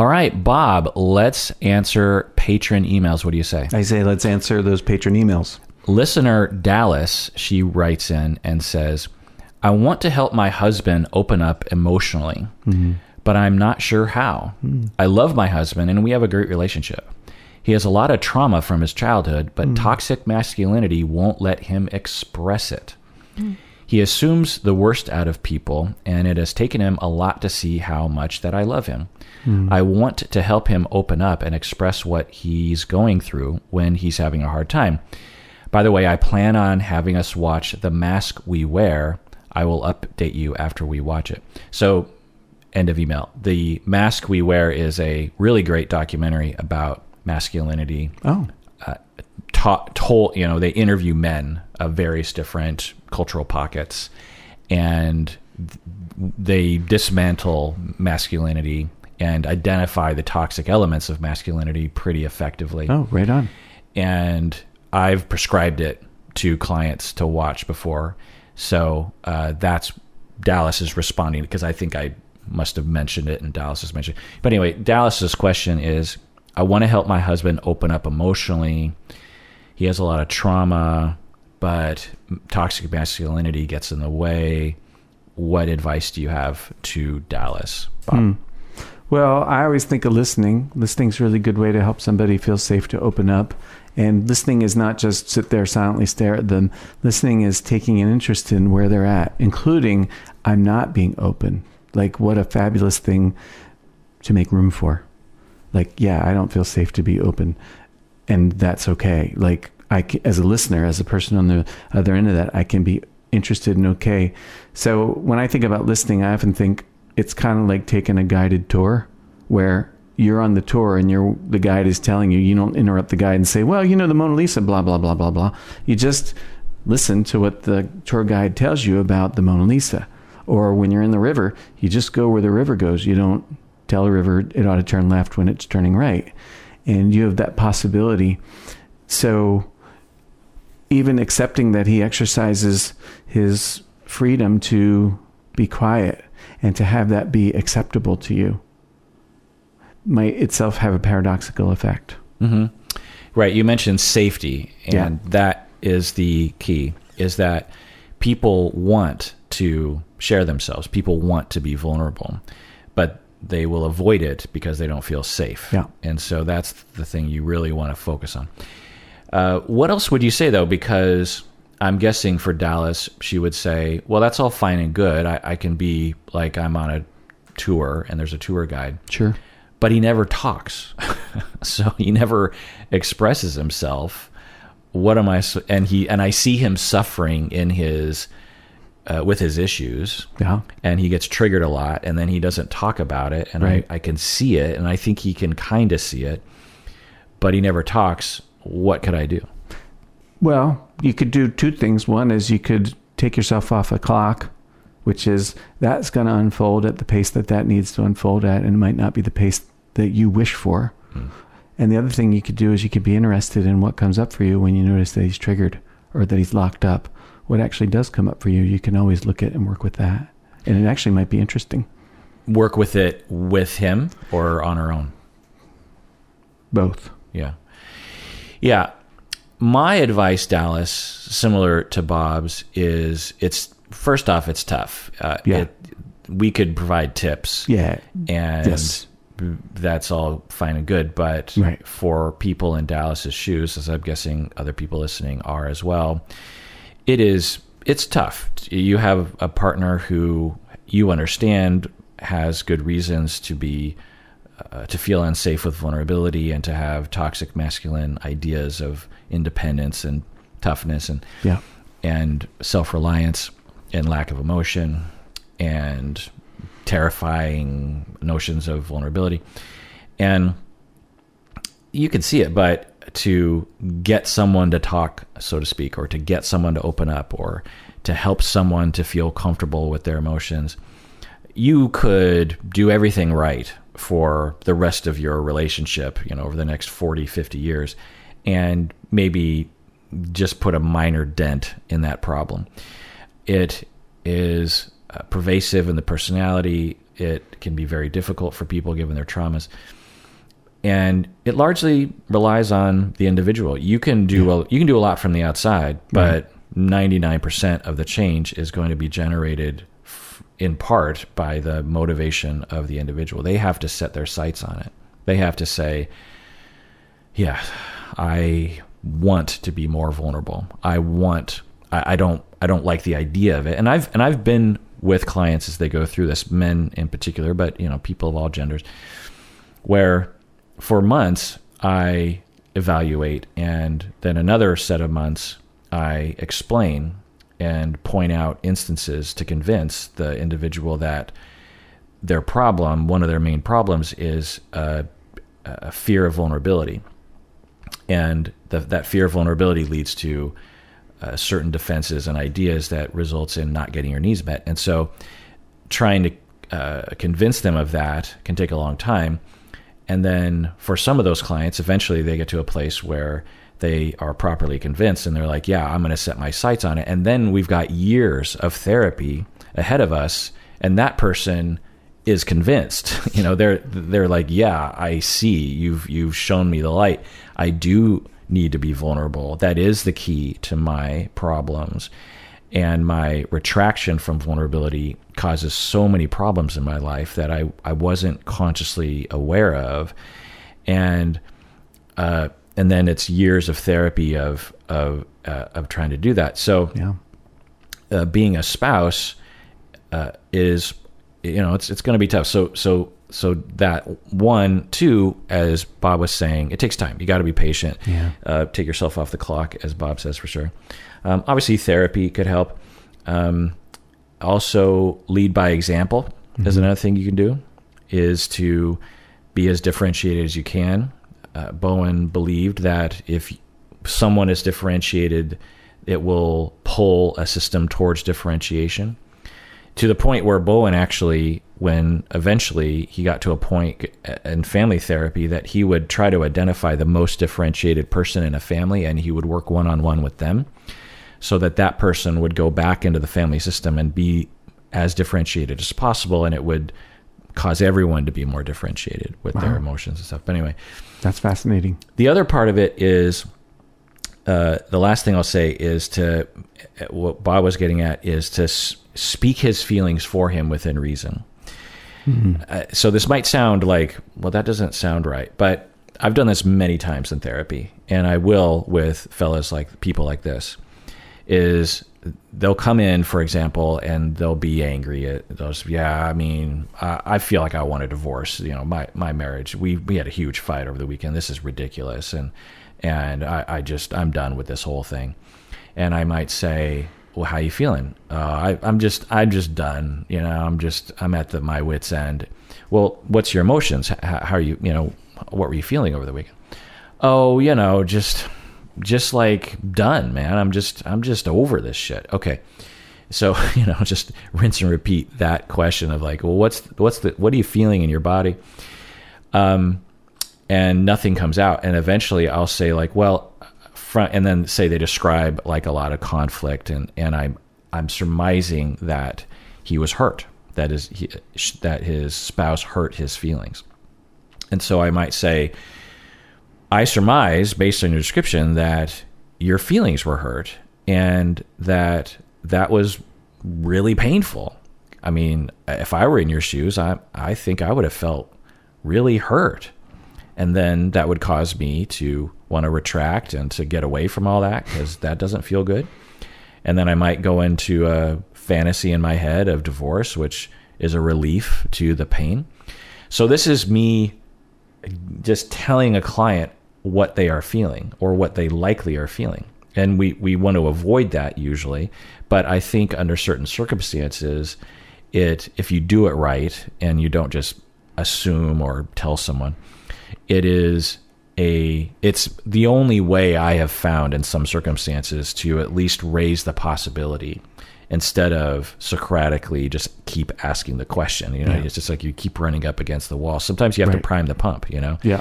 All right, Bob, let's answer patron emails. What do you say? I say let's answer those patron emails. Listener Dallas, she writes in and says, I want to help my husband open up emotionally, mm-hmm. but I'm not sure how. Hmm. I love my husband and we have a great relationship. He has a lot of trauma from his childhood, but hmm. toxic masculinity won't let him express it. Hmm. He assumes the worst out of people, and it has taken him a lot to see how much that I love him. Hmm. I want to help him open up and express what he's going through when he's having a hard time. By the way, I plan on having us watch The Mask We Wear. I will update you after we watch it. So, end of email. The Mask We Wear is a really great documentary about masculinity Oh, uh, ta- told you know they interview men of various different cultural pockets and they dismantle masculinity and identify the toxic elements of masculinity pretty effectively oh, right on. and I've prescribed it to clients to watch before. So uh, that's Dallas is responding because I think I must have mentioned it and Dallas has mentioned. it. But anyway, Dallas's question is: I want to help my husband open up emotionally. He has a lot of trauma, but toxic masculinity gets in the way. What advice do you have to Dallas? Bob? Hmm. Well, I always think of listening. Listening's a really good way to help somebody feel safe to open up. And listening is not just sit there silently stare at them. Listening is taking an interest in where they're at, including I'm not being open. Like what a fabulous thing to make room for. Like, yeah, I don't feel safe to be open, and that's okay. Like, I as a listener, as a person on the other end of that, I can be interested and okay. So when I think about listening, I often think it's kind of like taking a guided tour, where you're on the tour and you're the guide is telling you. You don't interrupt the guide and say, "Well, you know the Mona Lisa," blah blah blah blah blah. You just listen to what the tour guide tells you about the Mona Lisa. Or when you're in the river, you just go where the river goes. You don't tell the river it ought to turn left when it's turning right. And you have that possibility. So even accepting that he exercises his freedom to be quiet and to have that be acceptable to you might itself have a paradoxical effect. Mm-hmm. Right. You mentioned safety, and Yeah. that is the key. Is that people want to share themselves. People want to be vulnerable, but they will avoid it because they don't feel safe. Yeah. And so that's the thing you really want to focus on. Uh, what else would you say though? Because I'm guessing for Dallas, she would say, "Well, that's all fine and good. I, I can be like I'm on a tour and there's a tour guide." Sure. but he never talks. so he never expresses himself. What am I? And he and I see him suffering in his uh, with his issues. Yeah. And he gets triggered a lot, and then he doesn't talk about it, and Right. I, I can see it, and I think he can kind of see it, but he never talks. What could I do? Well, you could do two things. One is you could take yourself off a clock, which is that's going to unfold at the pace that that needs to unfold at, and it might not be the pace that you wish for. Hmm. And the other thing you could do is you could be interested in what comes up for you when you notice that he's triggered or that he's locked up. What actually does come up for you, you can always look at and work with that. And it actually might be interesting. Work with it with him or on our own? Both. Yeah. Yeah. My advice, Dallas, similar to Bob's, is it's first off, it's tough. Uh, Yeah. It, we could provide tips. Yeah. And Yes. that's all fine and good. But Right. for people in Dallas's shoes, as I'm guessing other people listening are as well, it is it's tough. You have a partner who you understand has good reasons to be uh, to feel unsafe with vulnerability and to have toxic masculine ideas of independence and toughness and Yeah. and self-reliance and lack of emotion and terrifying notions of vulnerability and you can see it but to get someone to talk so to speak or to get someone to open up or to help someone to feel comfortable with their emotions you could do everything right for the rest of your relationship you know over the next 40 50 years and maybe just put a minor dent in that problem it is uh, pervasive in the personality It can be very difficult for people given their traumas. And it largely relies on the individual. You can do a, you can do a lot from the outside, but 99% of the change is going to be generated in part by the motivation of the individual. They have to set their sights on it. They have to say, yeah, I want to be more vulnerable. I want I, I don't I don't like the idea of it. And I've and I've been with clients as they go through this, men in particular, but you know, people of all genders, where for months I evaluate and then another set of months I explain and point out instances to convince the individual that their problem, one of their main problems, is a, a fear of vulnerability. And the, that fear of vulnerability leads to uh, certain defenses and ideas that results in not getting your needs met. And so trying to uh, convince them of that can take a long time. And then for some of those clients, eventually they get to a place where they are properly convinced and they're like, yeah, I'm going to set my sights on it. And then we've got years of therapy ahead of us. And that person is convinced, you know, they're, they're like, yeah, I see you've, you've shown me the light. I do need to be vulnerable. That is the key to my problems. And my retraction from vulnerability causes so many problems in my life that I, I wasn't consciously aware of. And, uh, and then it's years of therapy of, of, uh, of trying to do that. So, Yeah. uh, being a spouse uh, is you know it's it's going to be tough. So so so that one two as Bob was saying, it takes time. You got to be patient. Yeah. Uh, take yourself off the clock, as Bob says for sure. Um, obviously, therapy could help. Um, also, lead by example is another thing you can do. Is to be as differentiated as you can. Uh, Bowen believed that if someone is differentiated, it will pull a system towards differentiation to the point where Bowen actually, when eventually he got to a point in family therapy that he would try to identify the most differentiated person in a family and he would work one on one with them so that that person would go back into the family system and be as differentiated as possible and it would cause everyone to be more differentiated with their emotions and stuff. But anyway, That's fascinating. the other part of it is uh, the last thing I'll say is to what Bob was getting at is to s- speak his feelings for him within reason. Uh, so this might sound like, well, that doesn't sound right, but I've done this many times in therapy, and I will with fellas like people like this. Is they'll come in, for example, and they'll be angry at those. Yeah, I mean, I, I feel like I want a divorce. You know, my my marriage. We we had a huge fight over the weekend. This is ridiculous, and and I, I just I'm done with this whole thing. And I might say, well, how are you feeling? Uh, I, I'm just, I'm just done. You know, I'm just, I'm at the, my wit's end. Well, what's your emotions? H- how are you, you know, what were you feeling over the weekend? Oh, you know, just, just like done, man. I'm just, I'm just over this shit. Okay. So, you know, just rinse and repeat that question of like, well, what's, what's the, what are you feeling in your body? Um, and nothing comes out. And eventually I'll say like, well, front, and then say they describe like a lot of conflict and, and I'm, I'm surmising that he was hurt, that is, he, that his spouse hurt his feelings. And so I might say, I surmise based on your description that your feelings were hurt and that that was really painful. I mean, if I were in your shoes, I, I think I would have felt really hurt. And then that would cause me to want to retract and to get away from all that because that doesn't feel good. And then I might go into a fantasy in my head of divorce, which is a relief to the pain. So this is me just telling a client what they are feeling or what they likely are feeling. And we, we want to avoid that usually. But I think under certain circumstances, it if you do it right and you don't just assume or tell someone, it is a it's the only way I have found in some circumstances to at least raise the possibility instead of Socratically just keep asking the question. You know, Yeah. it's just like you keep running up against the wall. Sometimes you have Right. to prime the pump, you know? Yeah.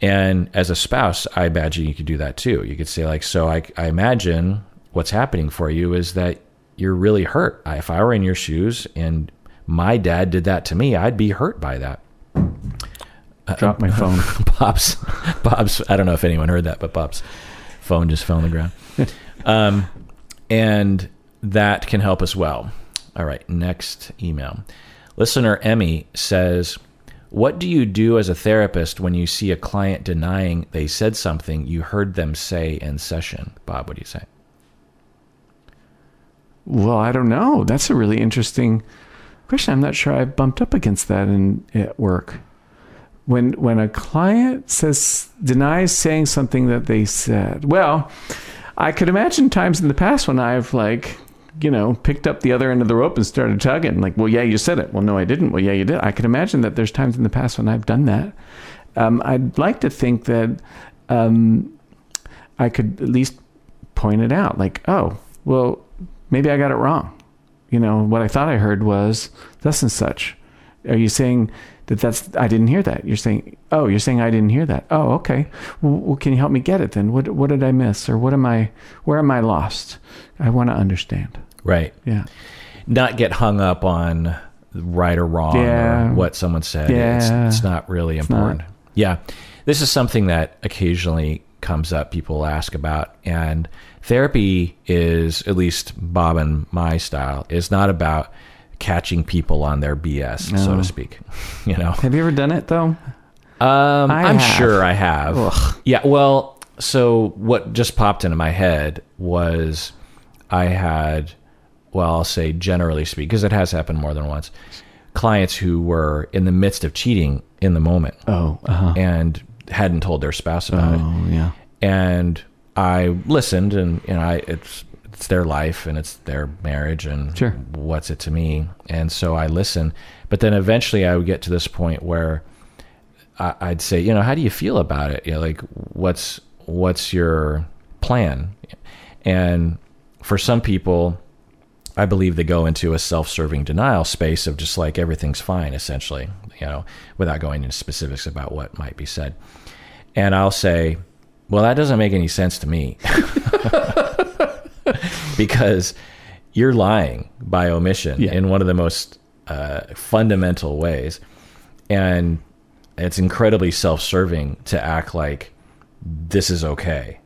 And as a spouse, I imagine you could do that too. You could say, like, so I, I imagine what's happening for you is that you're really hurt. I, if I were in your shoes and my dad did that to me, I'd be hurt by that. Drop my phone. Bob's, Bob's. I don't know if anyone heard that, but Bob's phone just fell on the ground. um, and that can help as well. All right, next email. Listener Emmy says, "What do you do as a therapist when you see a client denying they said something you heard them say in session?" Bob, what do you say? Well, I don't know. That's a really interesting question. I'm not sure I've bumped up against that in at work. When when a client says denies saying something that they said, well, I could imagine times in the past when I've like, you know, picked up the other end of the rope and started tugging. Like, well, yeah, you said it. Well, no, I didn't. Well, yeah, you did. I can imagine that there's times in the past when I've done that. Um, I'd like to think that um, I could at least point it out. Like, oh, well, maybe I got it wrong. You know, what I thought I heard was thus and such. Are you saying that that's, I didn't hear that? You're saying, oh, you're saying I didn't hear that. Oh, okay. Well, can you help me get it then? What, what did I miss? Or what am I, where am I lost? I want to understand. Right. Yeah. Not get hung up on right or wrong Yeah. or what someone said. Yeah. It's, it's not really not. important. Yeah. This is something that occasionally comes up, people ask about. And therapy is, at least Bob and my style, is not about catching people on their BS, so to speak. You know? Have you ever done it though? Um, I I'm have. sure I have. Ugh. Yeah. Well, so what just popped into my head was I had, well, I'll say generally speak, because it has happened more than once, clients who were in the midst of cheating in the moment Oh, uh-huh. and hadn't told their spouse about it. Oh, yeah. And I listened, and you know, I it's it's their life and it's their marriage, and Sure. what's it to me? And so I listen, but then eventually I would get to this point where I, I'd say, you know, how do you feel about it? You know, like what's what's your plan? And for some people, I believe they go into a self-serving denial space of just like everything's fine, essentially, you know, without going into specifics about what might be said. And I'll say, well, that doesn't make any sense to me because you're lying by omission Yeah. in one of the most uh, fundamental ways. And it's incredibly self serving to act like this is okay.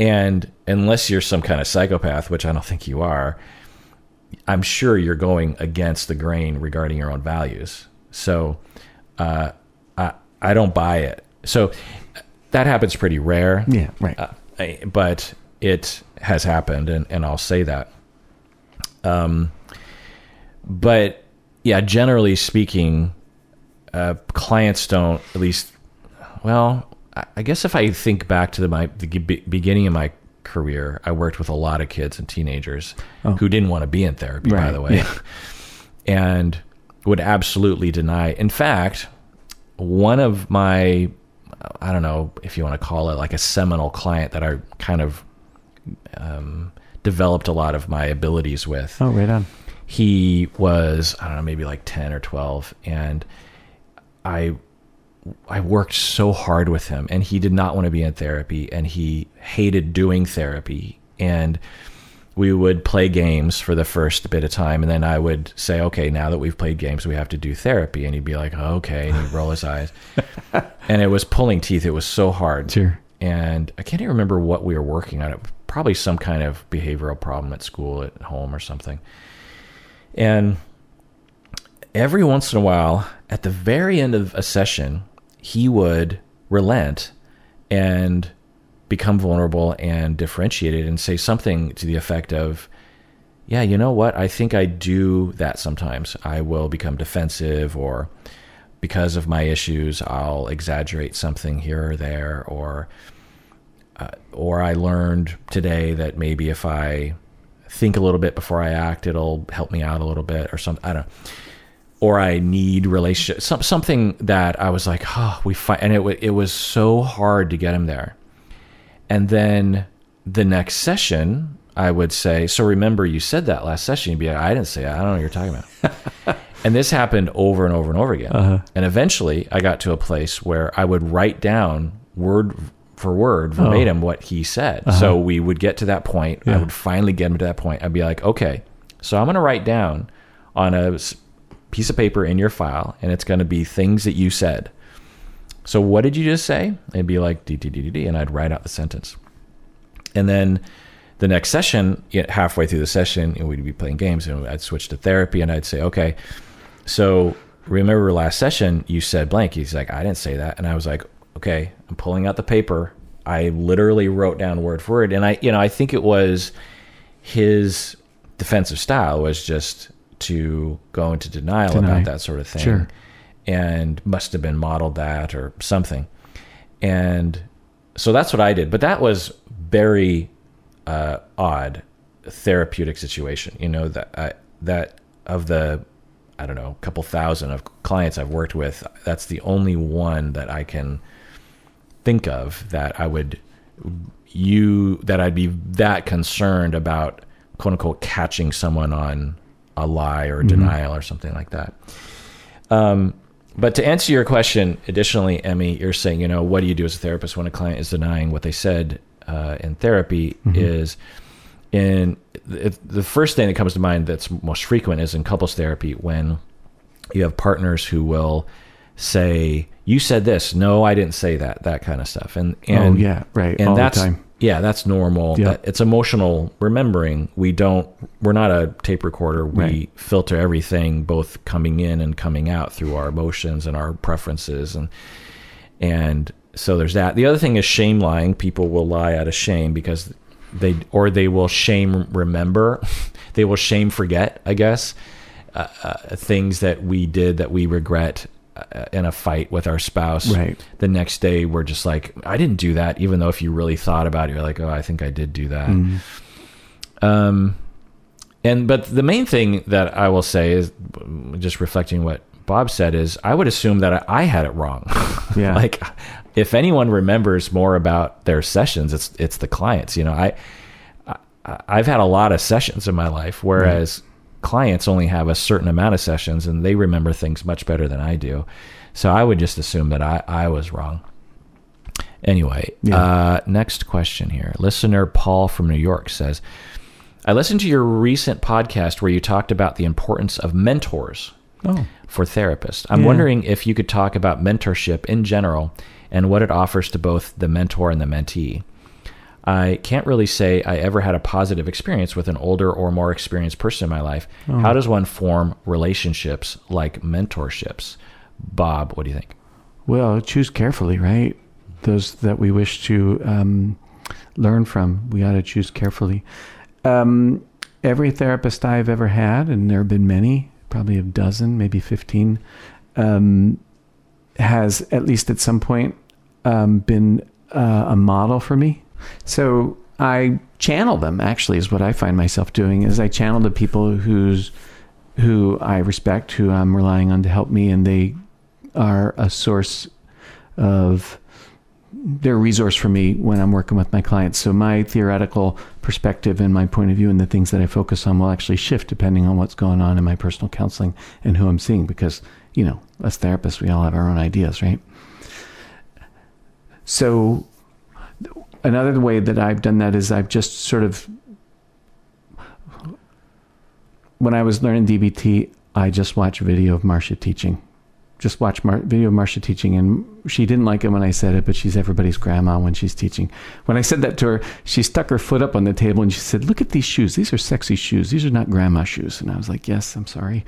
And unless you're some kind of psychopath, which I don't think you are, I'm sure you're going against the grain regarding your own values. So uh, I, I don't buy it. So that happens pretty rare. Yeah, right. Uh, I- but it has happened, and, and I'll say that. Um, but yeah, generally speaking, uh, clients don't at least. Well, I- I guess if I think back to the, my the be- beginning of my career, I worked with a lot of kids and teenagers who didn't want to be in therapy. By the way, yeah. and would absolutely deny. In fact, one of my I don't know if you want to call it like a seminal client that I kind of um, developed a lot of my abilities with. oh, right on. He was I don't know maybe like ten or twelve, and I I worked so hard with him, and he did not want to be in therapy, and he hated doing therapy, and we would play games for the first bit of time, and then I would say, "Okay, now that we've played games, we have to do therapy," and he'd be like, oh, "Okay," and he'd roll his eyes, and it was pulling teeth. It was so hard, Sure. and I can't even remember what we were working on. It probably some kind of behavioral problem at school, at home, or something. And every once in a while, at the very end of a session, he would relent and become vulnerable and differentiated and say something to the effect of, Yeah, you know what? I think I do that sometimes. I will become defensive or because of my issues, I'll exaggerate something here or there, or uh, or I learned today that maybe if I think a little bit before I act, it'll help me out a little bit, or something. I don't. know. Or I need relationship, some, something that I was like, oh, we fight, and it it was so hard to get him there. And then the next session, I would say, so remember you said that last session. You'd be like, I didn't say that. I don't know what you're talking about. and this happened over and over and over again. Uh-huh. And eventually I got to a place where I would write down word for word, verbatim, oh. what he said. Uh-huh. So we would get to that point. I would finally get him to that point. I'd be like, okay, so I'm going to write down on a piece of paper in your file, and it's going to be things that you said. So what did you just say? It'd be like d d d d d, and I'd write out the sentence. And then the next session, halfway through the session, we'd be playing games, and I'd switch to therapy, and I'd say, okay, so remember last session you said blank. He's like, I didn't say that, and I was like, okay, I'm pulling out the paper. I literally wrote down word for word, and I, you know, I think it was his defensive style was just to go into denial Deny. about that sort of thing, Sure. and must have been modeled that or something, and so that's what I did. But that was very uh, odd therapeutic situation. You know that I, that of the I don't know couple thousand of clients I've worked with, that's the only one that I can think of that I would you that I'd be that concerned about quote unquote catching someone on a lie or denial or something like that. Um, but to answer your question, additionally, Emmy, you're saying, you know, what do you do as a therapist when a client is denying what they said uh, in therapy? Is in the, the first thing that comes to mind that's most frequent is in couples therapy when you have partners who will say, "You said this." No, I didn't say that. That kind of stuff. And and oh yeah, right. and all that's the time. Yeah, that's normal. Yeah. That- It's emotional remembering. We don't. We're not a tape recorder. We Right. filter everything, both coming in and coming out, through our emotions and our preferences, and and so there's that. The other thing is shame lying. People will lie out of shame because they or they will shame remember. they will shame forget. I guess uh, uh, things that we did that we regret in a fight with our spouse. Right. The next day, we're just like, I didn't do that. Even though if you really thought about it, you're like, oh, I think I did do that. Um, and but the main thing that I will say is just reflecting what Bob said is I would assume that I, I had it wrong. Yeah. like if anyone remembers more about their sessions, it's it's the clients. You know, I, I I've had a lot of sessions in my life, whereas clients only have a certain amount of sessions and they remember things much better than I do. So I would just assume that I, I was wrong. Anyway, Yeah. uh, next question here. Listener Paul from New York says, I listened to your recent podcast where you talked about the importance of mentors Oh, for therapists. I'm Yeah. wondering if you could talk about mentorship in general and what it offers to both the mentor and the mentee. I can't really say I ever had a positive experience with an older or more experienced person in my life. How does one form relationships like mentorships? Bob, what do you think? well, choose carefully, right? Those that we wish to um, learn from, we ought to choose carefully. Um, every therapist I've ever had, and there have been many, probably a dozen, maybe 15, um, has at least at some point um, been uh, a model for me. So I channel them. Actually, is what I find myself doing. Is I channel the people who's who I respect, who I'm relying on to help me, and they are a source of they're resource for me when I'm working with my clients. So my theoretical perspective and my point of view and the things that I focus on will actually shift depending on what's going on in my personal counseling and who I'm seeing because, you know, as therapists we all have our own ideas, right? So another way that I've done that is I've just sort of when I was learning DBT, I just watched video of Marsha teaching. Just watch Mar- video of Marsha teaching, and she didn't like it when I said it, but she's everybody's grandma when she's teaching. When I said that to her, she stuck her foot up on the table and she said, "Look at these shoes. These are sexy shoes. These are not grandma shoes." And I was like, "Yes, I'm sorry."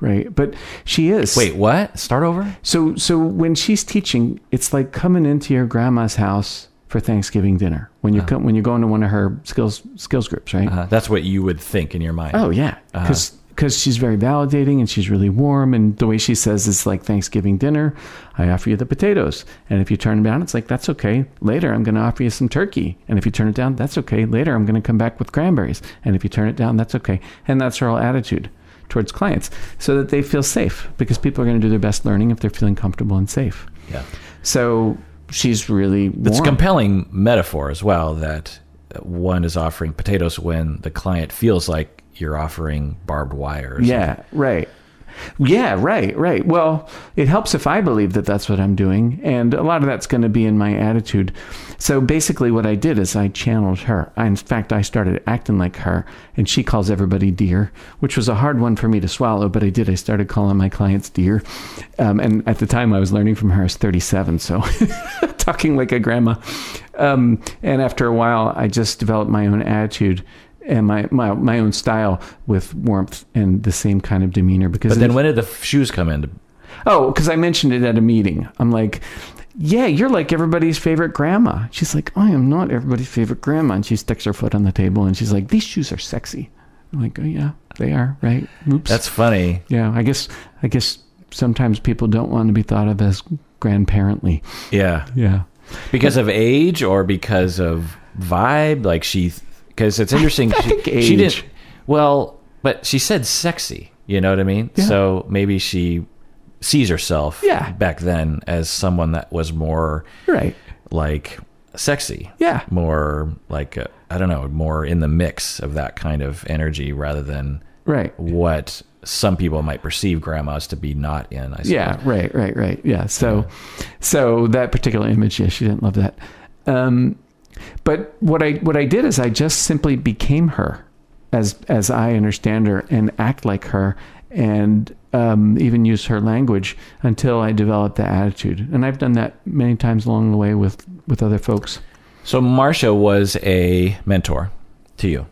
Right, but she is. Wait, what? Start over? So so when she's teaching, it's like coming into your grandma's house for Thanksgiving dinner when you come when you go into one of her skills skills groups, right? Uh, that's what you would think in your mind. Oh yeah, because she's very validating and she's really warm and the way she says it's like Thanksgiving dinner. I offer you the potatoes, and if you turn them down, it's like that's okay. Later, I'm going to offer you some turkey, and if you turn it down, that's okay. Later, I'm going to come back with cranberries, and if you turn it down, that's okay. And that's her whole attitude towards clients, so that they feel safe because people are going to do their best learning if they're feeling comfortable and safe. Yeah. So she's really It's a compelling metaphor as well that one is offering potatoes when the client feels like you're offering barbed wire. Yeah, right. Yeah, right, right. Well, it helps if I believe that that's what I'm doing. And a lot of that's going to be in my attitude. So basically, what I did is I channeled her. I, in fact, I started acting like her, and she calls everybody dear, which was a hard one for me to swallow, but I did. I started calling my clients dear. Um, and at the time, I was learning from her. I was 37, so talking like a grandma. Um, and after a while, I just developed my own attitude and my, my my own style with warmth and the same kind of demeanor. Because But then if- when did the shoes come in? oh, because I mentioned it at a meeting. I'm like, yeah, you're like everybody's favorite grandma. She's like, I am not everybody's favorite grandma, and she sticks her foot on the table and she's like, these shoes are sexy. I'm like, oh yeah, they are, right? Oops. That's funny. yeah. I guess I guess sometimes people don't want to be thought of as grandparently. Yeah. Yeah. Because of age or because of vibe? Like she, because it's interesting. I she, think she age. didn't. Well, but she said sexy. You know what I mean? Yeah. So maybe she sees herself Yeah. back then as someone that was more Right. like sexy. Yeah. More like uh, I don't know, more in the mix of that kind of energy rather than Right. what some people might perceive grandmas to be not in. I suppose. Yeah, right, right, right. Yeah. So, so that particular image, yeah, she didn't love that. Um, but what I what I did is I just simply became her, as as I understand her, and act like her, and um, even use her language until I developed the attitude. And I've done that many times along the way with with other folks. So Marsha was a mentor to you.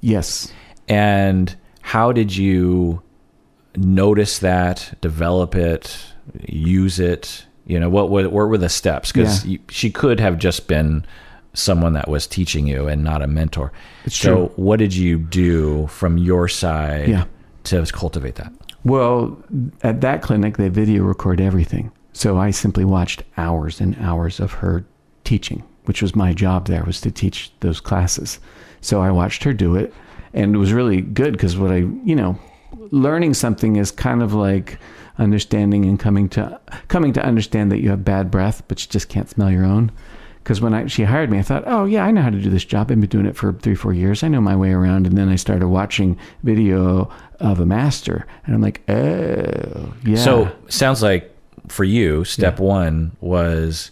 Yes. And how did you notice that, develop it, use it? You know, what were, what were the steps? Because Yeah. she could have just been someone that was teaching you and not a mentor. It's so, true. what did you do from your side Yeah. to cultivate that? Well, at that clinic, they video record everything. So I simply watched hours and hours of her teaching, which was my job there, was to teach those classes. So I watched her do it, and it was really good because what I, you know, learning something is kind of like understanding and coming to coming to understand that you have bad breath, but you just can't smell your own. Because when I, she hired me, I thought, oh yeah, I know how to do this job. I've been doing it for three, four years. I know my way around. And then I started watching video of a master, and I'm like, oh yeah. So, sounds like for you, step one was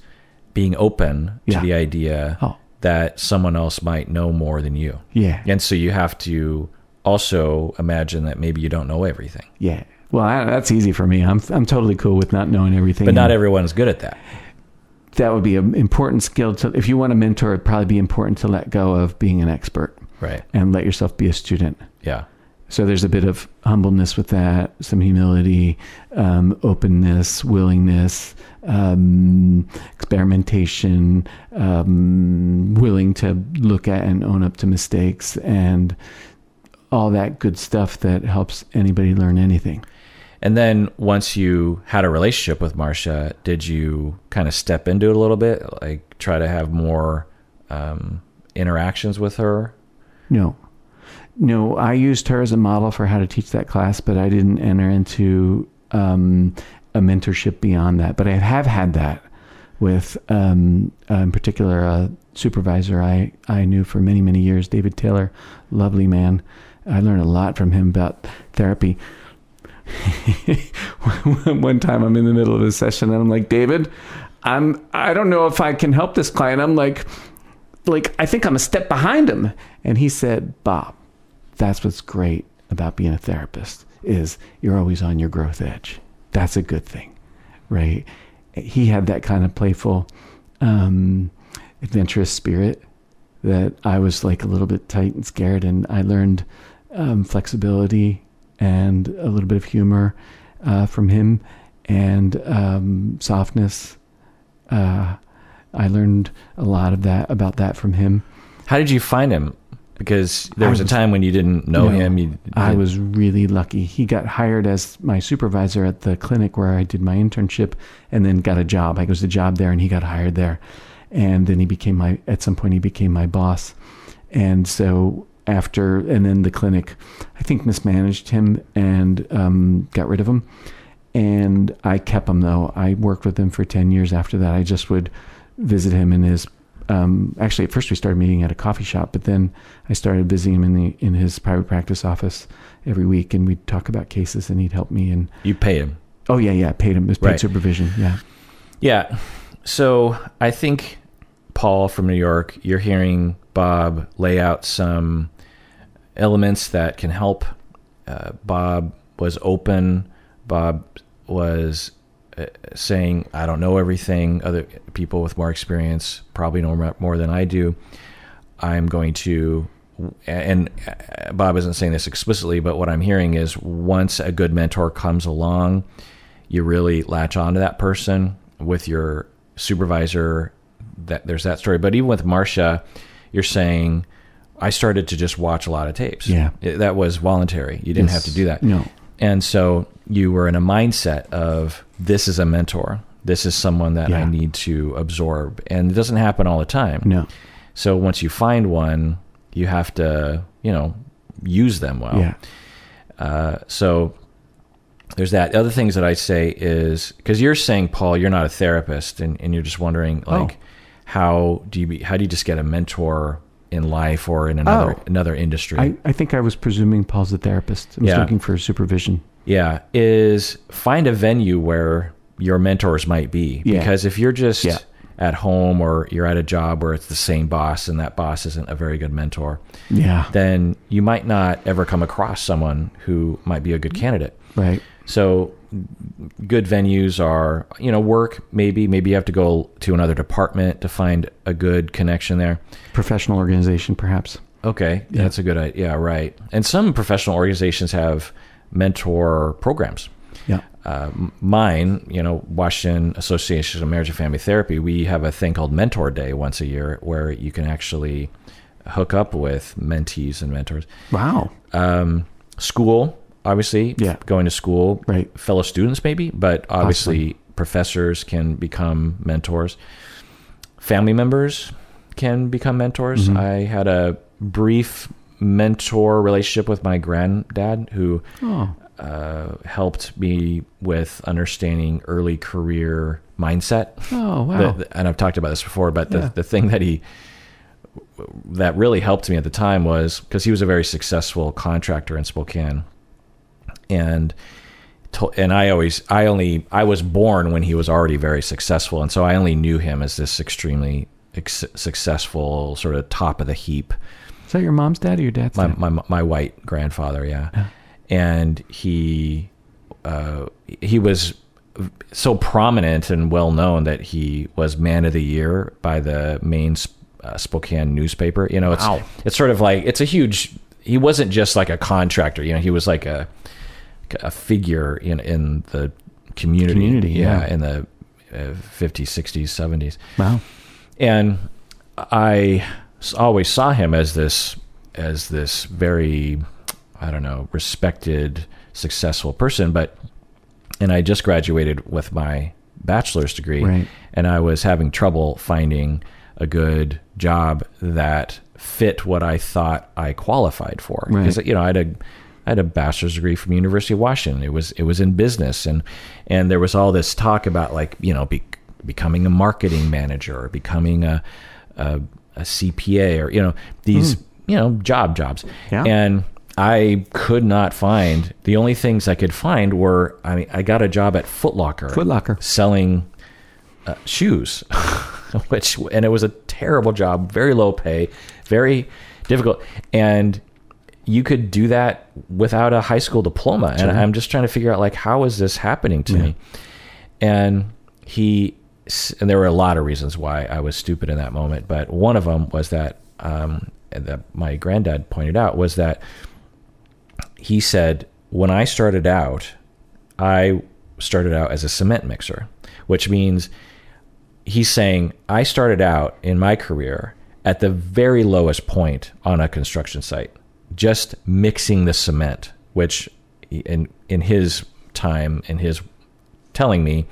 being open to Yeah. the idea Oh. that someone else might know more than you. yeah, And so you have to also imagine that maybe you don't know everything. yeah. Well, I, that's easy for me. I'm I'm totally cool with not knowing everything. But not And everyone's good at that. That would be an important skill to. If you want to mentor, it'd probably be important to let go of being an expert Right. and let yourself be a student. Yeah. So there's a bit of humbleness with that, some humility, um, openness, willingness, um, experimentation, um, willing to look at and own up to mistakes, and all that good stuff that helps anybody learn anything. And then once you had a relationship with Marsha, did you kind of step into it a little bit? Like try to have more um, interactions with her? No. No, I used her as a model for how to teach that class, but I didn't enter into um, a mentorship beyond that. But I have had that with, um, uh, in particular, a supervisor I, I knew for many, many years, David Taylor, lovely man. I learned a lot from him about therapy. One time I'm in the middle of a session and I'm like, David, I'm I don't know if I can help this client. I'm like, like I think I'm a step behind him. And he said, Bob, that's what's great about being a therapist is you're always on your growth edge. That's a good thing, right? He had that kind of playful, um, adventurous spirit that I was like a little bit tight and scared, and I learned um, flexibility and a little bit of humor uh, from him and um, softness. Uh, I learned a lot of that about that from him. How did you find him? Because there I was a time when you didn't know No, him. You, I was really lucky. He got hired as my supervisor at the clinic where I did my internship and then got a job. I was a job there and he got hired there. And then he became my, at some point, he became my boss. And so after, and then the clinic, I think mismanaged him and um, got rid of him. And I kept him though. I worked with him for 10 years after that. I just would visit him in his um, actually, at first we started meeting at a coffee shop, but then I started visiting him in the in his private practice office every week, and we'd talk about cases, and he'd help me. And You pay him. oh yeah, yeah, paid him. It was paid Right. supervision. Yeah, Yeah. So I think Paul from New York, you're hearing Bob lay out some elements that can help. Uh, Bob was open. Bob was uh, saying, I don't know everything. Other people with more experience probably know more- than I do. I'm going to, and uh, Bob isn't saying this explicitly, but what I'm hearing is once a good mentor comes along, you really latch on to that person with your supervisor. That there's that story, but even with Marsha, you're saying I started to just watch a lot of tapes. Yeah. It- that was voluntary. You didn't have to do that. No. And so you were in a mindset of this is a mentor. This is someone that I need to absorb. And it doesn't happen all the time. No. So once you find one, you have to, you know, use them well. Yeah. Uh, so there's that. Other things that I say is because you're saying, Paul, you're not a therapist, and, and you're just wondering, like, Oh. How do you be, how do you just get a mentor in life or in another Oh. another industry? I, I think I was presuming Paul's a therapist. I was Yeah. looking for supervision. Yeah, is find a venue where your mentors might be. Yeah. Because if you're just Yeah. at home or you're at a job where it's the same boss and that boss isn't a very good mentor, Yeah. then you might not ever come across someone who might be a good candidate. Right. So good venues are, you know, work maybe, maybe you have to go to another department to find a good connection there. Professional organization, perhaps. Okay, yeah. that's a good idea. Yeah, right. And some professional organizations have mentor programs. Yeah. Uh, mine, you know, Washington Association of Marriage and Family Therapy, we have a thing called Mentor Day once a year where you can actually hook up with mentees and mentors. Wow. Um, school, obviously, Yeah. going to school, Right. fellow students maybe, but obviously professors can become mentors. Family members can become mentors. Mm-hmm. I had a brief mentor relationship with my granddad who Oh. uh, helped me with understanding early career mindset. Oh, wow. The- the- and I've talked about this before, but the, Yeah. the thing that he that really helped me at the time was because he was a very successful contractor in Spokane, and and I always I only I was born when he was already very successful, and so I only knew him as this extremely ex- successful sort of top of the heap Is that your mom's dad or your dad's my, dad? my my white grandfather, yeah, and he uh, he was so prominent and well known that he was man of the year by the main uh, Spokane newspaper. You know, it's Wow. it's sort of like it's a huge. He wasn't just like a contractor. You know, he was like a a figure in in the community. Community, yeah. in the uh, 50s, 60s, 70s Wow. and I always saw him as this as this very I don't know respected successful person but and I just graduated with my bachelor's degree Right. and I was having trouble finding a good job that fit what I thought I qualified for Right. because you know I had a I had a bachelor's degree from University of Washington. It was it was in business, and and there was all this talk about like you know be, becoming a marketing manager or becoming a, a a CPA or you know these you know job jobs. Yeah. And I could not find the only things I could find were I mean I got a job at Foot Locker. Foot Locker. selling uh, shoes, which and it was a terrible job, very low pay, very difficult, and you could do that without a high school diploma. And I'm just trying to figure out like how is this happening to me? And he and there were a lot of reasons why I was stupid in that moment, but one of them was that um, that my granddad pointed out was that he said when I started out, I started out as a cement mixer, which means he's saying I started out in my career at the very lowest point on a construction site, just mixing the cement, which in in his time in his telling me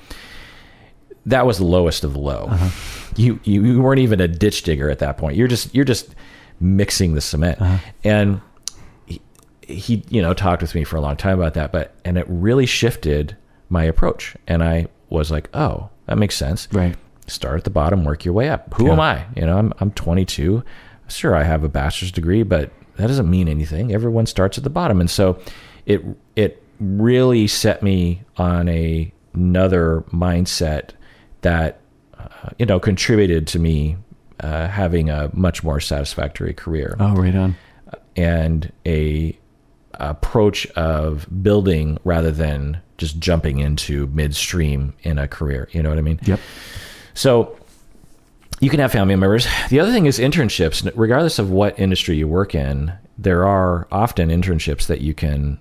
that was the lowest of the low. Uh-huh. You, you you weren't even a ditch digger at that point. You're just you're just mixing the cement. Uh-huh. And he, he you know talked with me for a long time about that, but and it really shifted my approach. And I was like, oh, that makes sense. Right. start at the bottom, work your way up. Who Yeah. am I? You know, I'm I'm 22. Sure, I have a bachelor's degree, but that doesn't mean anything. Everyone starts at the bottom, and so it it really set me on a another mindset that uh, you know contributed to me uh, having a much more satisfactory career Oh, right on. and a approach of building rather than just jumping into midstream in a career. You know what I mean? Yep. So you can have family members. The other thing is internships. Regardless of what industry you work in, there are often internships that you can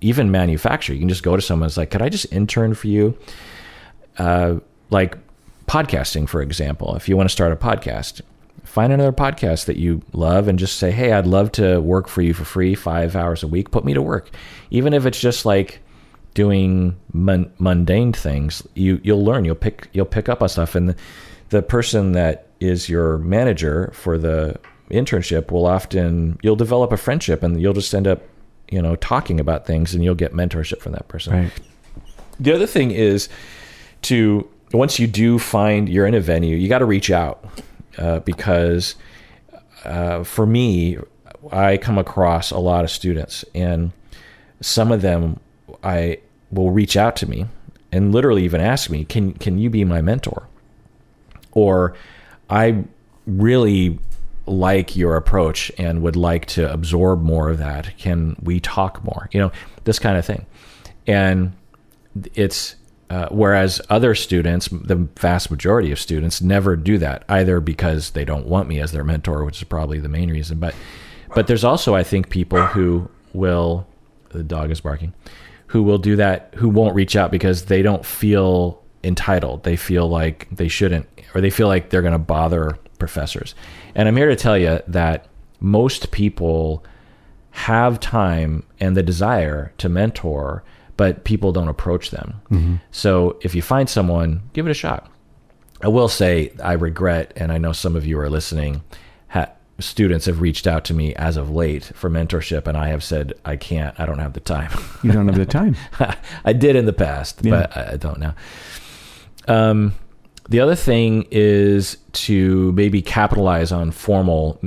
even manufacture. You can just go to someone. Like, could I just intern for you? Uh, like podcasting, for example. If you want to start a podcast, find another podcast that you love and just say, hey, I'd love to work for you for free, five hours a week. Put me to work, even if it's just like doing mun- mundane things. You you'll learn. You'll pick you'll pick up on stuff, and the, the person that is your manager for the internship will often you'll develop a friendship, and you'll just end up you know talking about things, and you'll get mentorship from that person. Right. The other thing is to once you do find you're in a venue, you got to reach out uh, because uh, for me, I come across a lot of students, and some of them I will reach out to me and literally even ask me, "Can can you be my mentor?" Or I really like your approach and would like to absorb more of that. Can we talk more? You know, this kind of thing. And it's uh, whereas other students, the vast majority of students, never do that either because they don't want me as their mentor, which is probably the main reason. But but there's also I think people who will the dog is barking, who will do that, who won't reach out because they don't feel entitled. They feel like they shouldn't, or they feel like they're going to bother professors. And I'm here to tell you that most people have time and the desire to mentor, but people don't approach them. Mm-hmm. So if you find someone, give it a shot. I will say I regret, and I know some of you are listening. Ha- students have reached out to me as of late for mentorship, and I have said I can't. I don't have the time. You don't have the time. I did in the past, Yeah. but I I don't now. Um, the other thing is to maybe capitalize on formal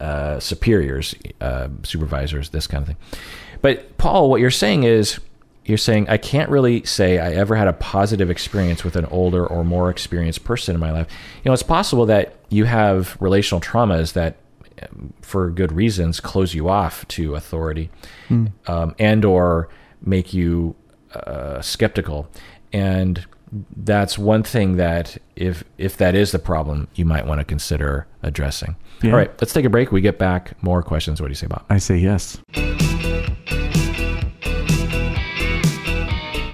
uh, superiors, uh, supervisors, this kind of thing. But Paul, what you're saying is you're saying I can't really say I ever had a positive experience with an older or more experienced person in my life. You know, it's possible that you have relational traumas that, um, for good reasons, close you off to authority, um, and or make you uh, skeptical. And that's one thing that if if that is the problem, you might want to consider addressing. Yeah. All right, let's take a break. We get back. More questions. What do you say, Bob? I say yes.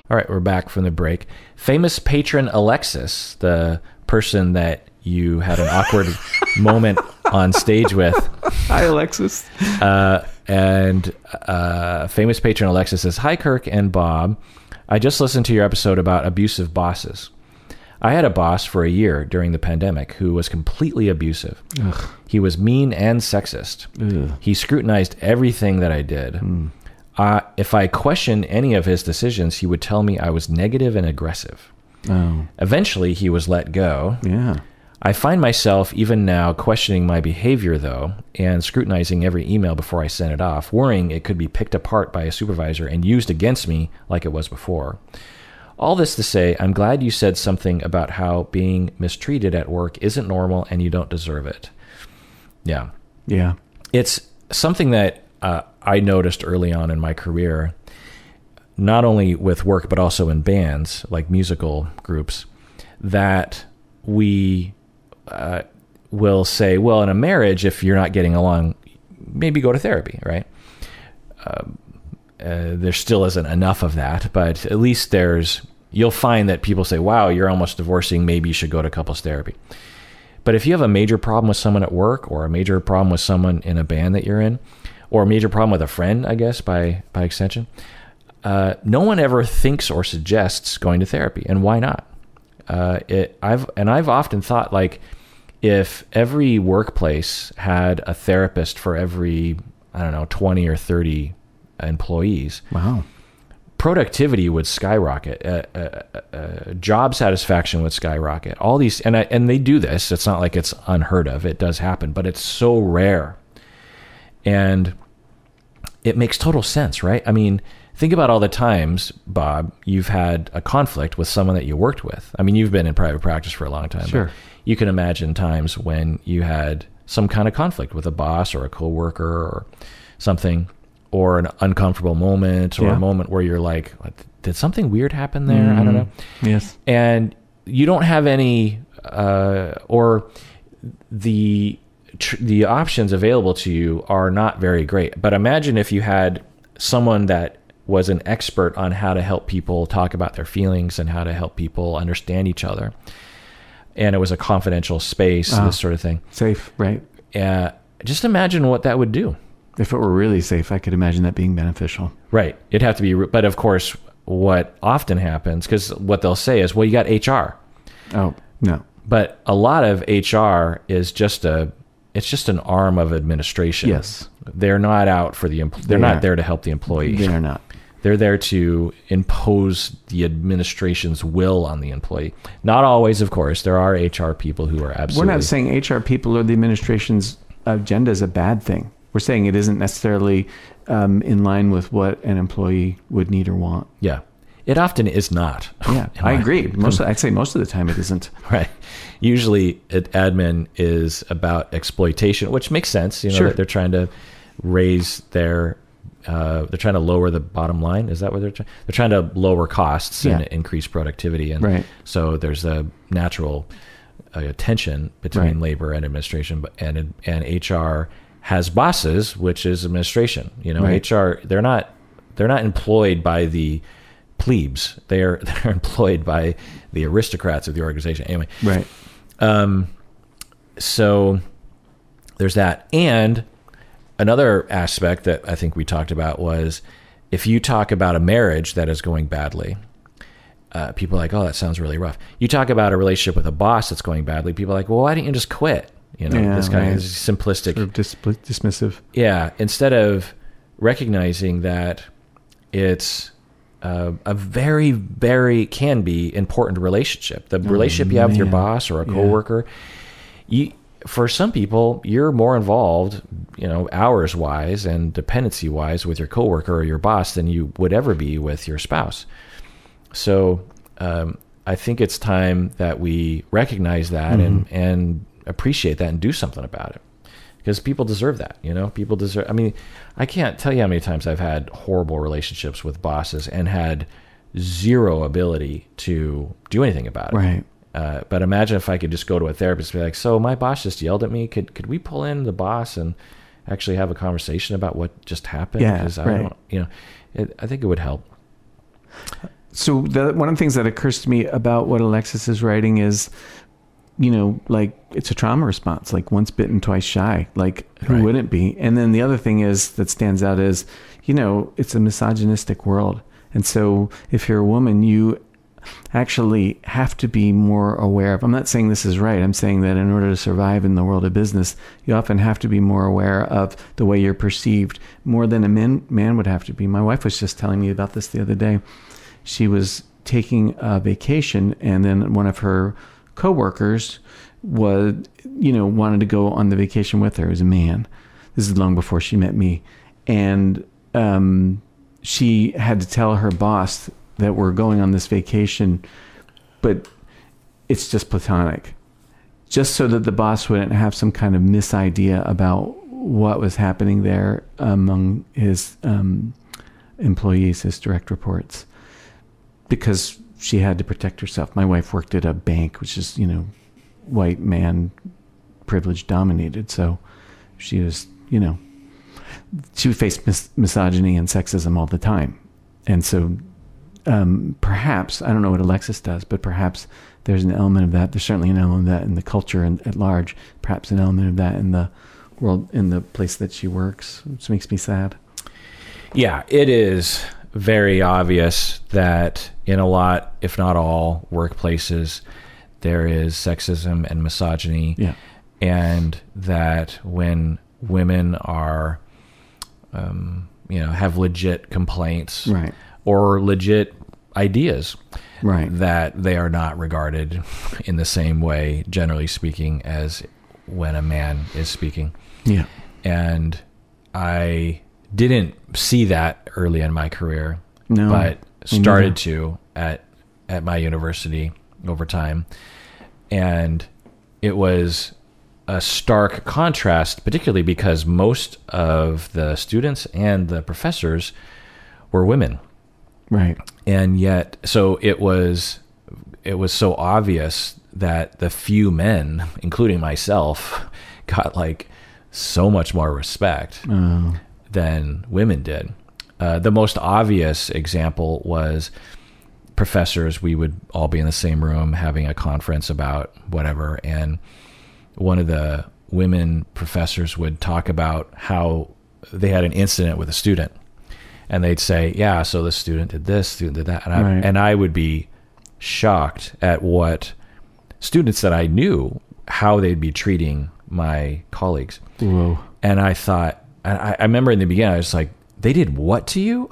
All right, we're back from the break. Famous patron Alexis, the person that you had an awkward moment on stage with, Hi, Alexis. uh, and uh, famous patron Alexis says, "Hi, Kirk and Bob. I just listened to your episode about abusive bosses. I had a boss for a year during the pandemic who was completely abusive. He was mean and sexist. Ugh. He scrutinized everything that I did. Uh, if I questioned any of his decisions, he would tell me I was negative and aggressive. Oh, Eventually, he was let go. yeah. I find myself even now questioning my behavior, though, and scrutinizing every email before I send it off, worrying it could be picked apart by a supervisor and used against me like it was before. All this to say, I'm glad you said something about how being mistreated at work isn't normal and you don't deserve it. Yeah. Yeah. It's something that uh, I noticed early on in my career, not only with work, but also in bands, like musical groups, that we uh, will say, well, in a marriage, if you're not getting along, maybe go to therapy, right? Um, uh, there still isn't enough of that, but at least there's, you'll find that people say, wow, you're almost divorcing, maybe you should go to couples therapy. But if you have a major problem with someone at work or a major problem with someone in a band that you're in, or a major problem with a friend, I guess, by, by extension, uh, no one ever thinks or suggests going to therapy. And why not? Uh, it, I've, and I've often thought like, if every workplace had a therapist for every, I don't know, 20 or 30 employees, Wow. productivity would skyrocket, uh, uh, uh, job satisfaction would skyrocket. All these, and I, and they do this. It's not like it's unheard of. It does happen, but it's so rare, and it makes total sense, right? I mean, think about all the times, Bob, you've had a conflict with someone that you worked with. I mean, you've been in private practice for a long time. Sure. You can imagine times when you had some kind of conflict with a boss or a coworker or something, or an uncomfortable moment or Yeah. a moment where you're like, did something weird happen there? I don't know. Yes. And you don't have any, uh, or the tr- the options available to you are not very great. But imagine if you had someone that was an expert on how to help people talk about their feelings and how to help people understand each other. And it was a confidential space, Ah. this sort of thing. Safe, right? Uh, just imagine what that would do. If it were really safe, I could imagine that being beneficial. Right. It'd have to be, but of course, what often happens, because what they'll say is, well, you got HR. Oh, no. But a lot of HR is just a, it's just an arm of administration. Yes. They're not out for the, empl- they're They not are. there to help the employee. They are not. They're there to impose the administration's will on the employee. Not always, of course. There are HR people who are absolutely. We're not saying HR people or the administration's agenda is a bad thing. We're saying it isn't necessarily um, in line with what an employee would need or want. Yeah. It often is not. Yeah, I agree. Most, I'd say most of the time it isn't. Right. Usually, it, admin is about exploitation, which makes sense. You know, Sure. that they're trying to raise their, uh, they're trying to lower the bottom line. Is that what they're trying? They're trying to lower costs and increase productivity, and Right. so there's a natural uh, tension between Right. labor and administration, but and and HR has bosses, which is administration. You know, Right. HR they're not they're not employed by the plebes. They're they're employed by the aristocrats of the organization. Anyway, Right. um, so there's that. And another aspect that I think we talked about was if you talk about a marriage that is going badly, uh, people are like, oh, that sounds really rough. You talk about a relationship with a boss that's going badly, people are like, well, why didn't you just quit? You know, Yeah, this kind right. of simplistic. Sort of dis- dismissive. Yeah, instead of recognizing that it's uh, a very, very can be important relationship. The relationship you have with your boss or a Yeah. coworker, you for some people you're more involved, you know, hours wise and dependency wise with your coworker or your boss than you would ever be with your spouse. So um, I think it's time that we recognize that and and appreciate that and do something about it because people deserve that. You know, people deserve. I mean, I can't tell you how many times I've had horrible relationships with bosses and had zero ability to do anything about it. Right. Uh, but imagine if I could just go to a therapist and be like, "So my boss just yelled at me. Could could we pull in the boss and actually have a conversation about what just happened? Yeah, 'Cause I right. don't, you know, it, I think it would help. So the, one of the things that occurs to me about what Alexis is writing is, you know, like it's a trauma response, like once bitten, twice shy. Like who Right. wouldn't be? And then the other thing is that stands out is, you know, it's a misogynistic world. And so if you're a woman, you actually have to be more aware of. I'm not saying this is right. I'm saying that in order to survive in the world of business, you often have to be more aware of the way you're perceived more than a man man would have to be. My wife was just telling me about this the other day. She was taking a vacation and then one of her coworkers was you know wanted to go on the vacation with her. It was a man. This is long before she met me. And um she had to tell her boss that we're going on this vacation, but it's just platonic. Just so that the boss wouldn't have some kind of misidea about what was happening there among his um, employees, his direct reports, because she had to protect herself. My wife worked at a bank, which is, you know, white man privilege dominated. So she was, you know, she would face mis- misogyny and sexism all the time. And so um, perhaps, I don't know what Alexis does, but perhaps there's an element of that. There's certainly an element of that in the culture and at large, perhaps an element of that in the world, in the place that she works, which makes me sad. Yeah, it is very obvious that in a lot, if not all, workplaces, there is sexism and misogyny. Yeah. And that when women are, um, you know, have legit complaints Right. or legit ideas Right. that they are not regarded in the same way, generally speaking, as when a man is speaking. Yeah. And I didn't see that early in my career, No. but started neither. to at at my university over time, and it was a stark contrast, particularly because most of the students and the professors were women Right. and yet so it was it was so obvious that the few men including myself got like so much more respect Oh. than women did uh, the most obvious example was professors we would all be in the same room having a conference about whatever and one of the women professors would talk about how they had an incident with a student and they'd say yeah so the student did this student did that and I, Right. and I would be shocked at what students that I knew how they'd be treating my colleagues Whoa. and I thought, and I, I remember in the beginning, I was like, they did what to you?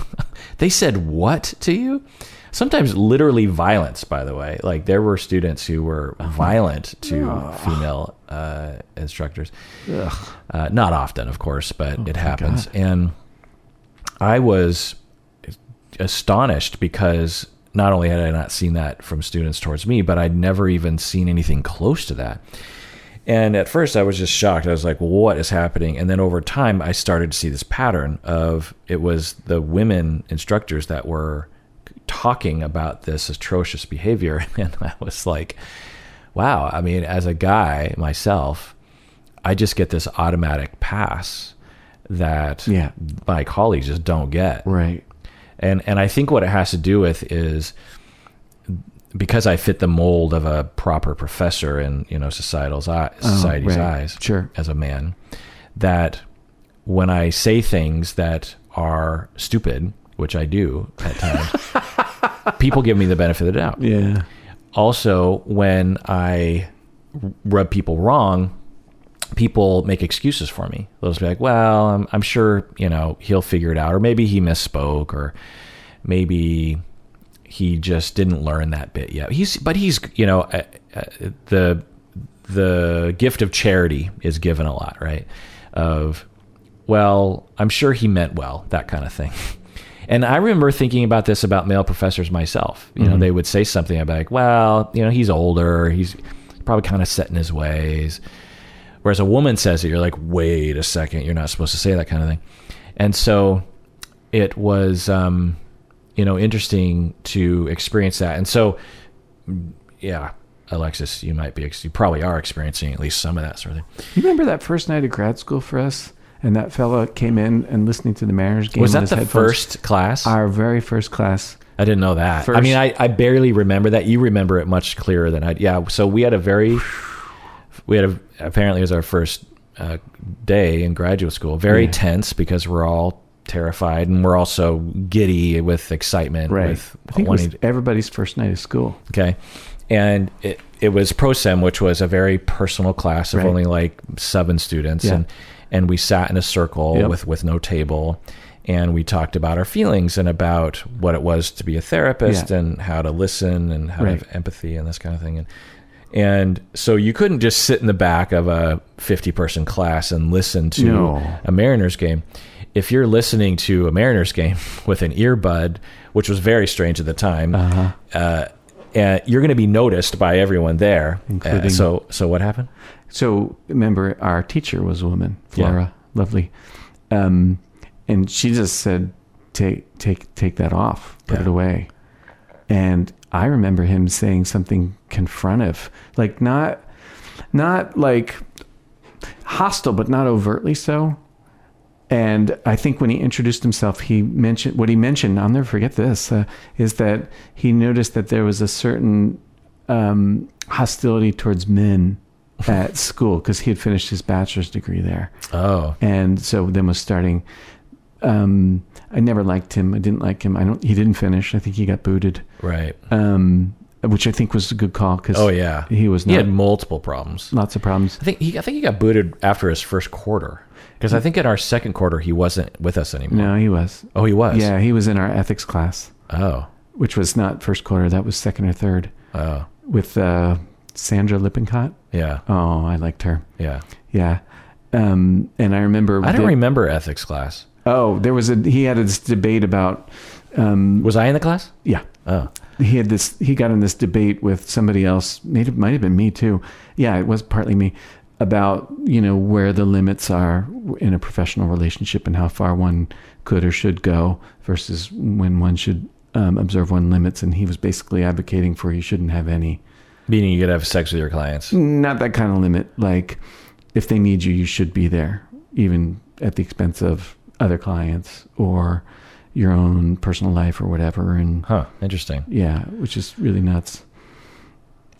they said what to you? Sometimes literally violence, by the way. Like there were students who were violent to female uh, instructors. Uh, not often, of course, but it happens. And I was astonished because not only had I not seen that from students towards me, but I'd never even seen anything close to that. And at first, I was just shocked. I was like, "What is happening?" And then over time, I started to see this pattern of it was the women instructors that were talking about this atrocious behavior, and I was like, "Wow!" I mean, as a guy myself, I just get this automatic pass that Yeah. my colleagues just don't get Right. and and I think what it has to do with is because I fit the mold of a proper professor in you know societal's eye, uh-huh, society's Oh, right. eyes Sure. as a man that when I say things that are stupid, which I do at times, people give me the benefit of the doubt. Yeah. Also, when I rub people wrong, people make excuses for me. They'll just be like, "Well, I'm, I'm sure you know he'll figure it out, or maybe he misspoke, or maybe he just didn't learn that bit yet." He's, but he's, you know, uh, uh, the the gift of charity is given a lot, right? Of, well, I'm sure he meant well, that kind of thing. And I remember thinking about this about male professors myself. You know, they would say something be like, well, you know, he's older, he's probably kind of set in his ways. Whereas a woman says it, you're like, wait a second, you're not supposed to say that kind of thing. And so it was, um, you know, interesting to experience that. And so, yeah, Alexis, you might be, you probably are experiencing at least some of that sort of thing. You remember that first night of grad school for us? And that fella came in and listening to the Mariners game. Was that the headphones. first class? Our very first class. I didn't know that. I mean, I, I barely remember that. You remember it much clearer than I. Yeah. So we had a very, we had a apparently it was our first uh, day in graduate school. Very Yeah. tense because we're all terrified and we're also giddy with excitement. Right. With I think it was everybody's first night of school. Okay. And it, it was ProSem, which was a very personal class of Right. only like seven students. Yeah. And, and we sat in a circle Yep. with, with no table. And we talked about our feelings and about what it was to be a therapist Yeah. and how to listen and how Right. to have empathy and this kind of thing. And, and so you couldn't just sit in the back of a 50 person class and listen to No. a Mariners game. If you're listening to a Mariners game with an earbud, which was very strange at the time, Uh-huh. uh, and you're going to be noticed by everyone there. Uh, so, so what happened? So remember, our teacher was a woman, Yeah. Flora, lovely, um, and she just said, "Take, take, take that off, put Yeah. it away." And I remember him saying something confrontive, like not, not like hostile, but not overtly so. And I think when he introduced himself, he mentioned what he mentioned. I'll never forget this. Uh, is that he noticed that there was a certain um, hostility towards men at school because he had finished his bachelor's degree there, Oh, and so then was starting. Um, I never liked him. I didn't like him. I don't. He didn't finish. I think he got booted. right. Um, which I think was a good call because Oh yeah, he was he had multiple problems. lots of problems. I think he I think he got booted after his first quarter because I think in our second quarter he wasn't with us anymore. No, he was. Oh, he was. Yeah, he was in our ethics class, Oh. which was not first quarter. That was second or third Oh. with uh, Sandra Lippincott. Yeah. Oh, I liked her. Yeah. Yeah. Um, and I remember. I don't the- remember ethics class. Oh, there was a. He had this debate about. Um, Was I in the class? yeah, Oh. he had this. He got in this debate with somebody else. Maybe might have been me too. Yeah, it was partly me about you know where the limits are in a professional relationship and how far one could or should go versus when one should um, observe one limits. And he was basically advocating for you shouldn't have any. Meaning you could have sex with your clients. Not that kind of limit. Like if they need you, you should be there, even at the expense of other clients or your own personal life or whatever. And Huh. Interesting. yeah, which is really nuts.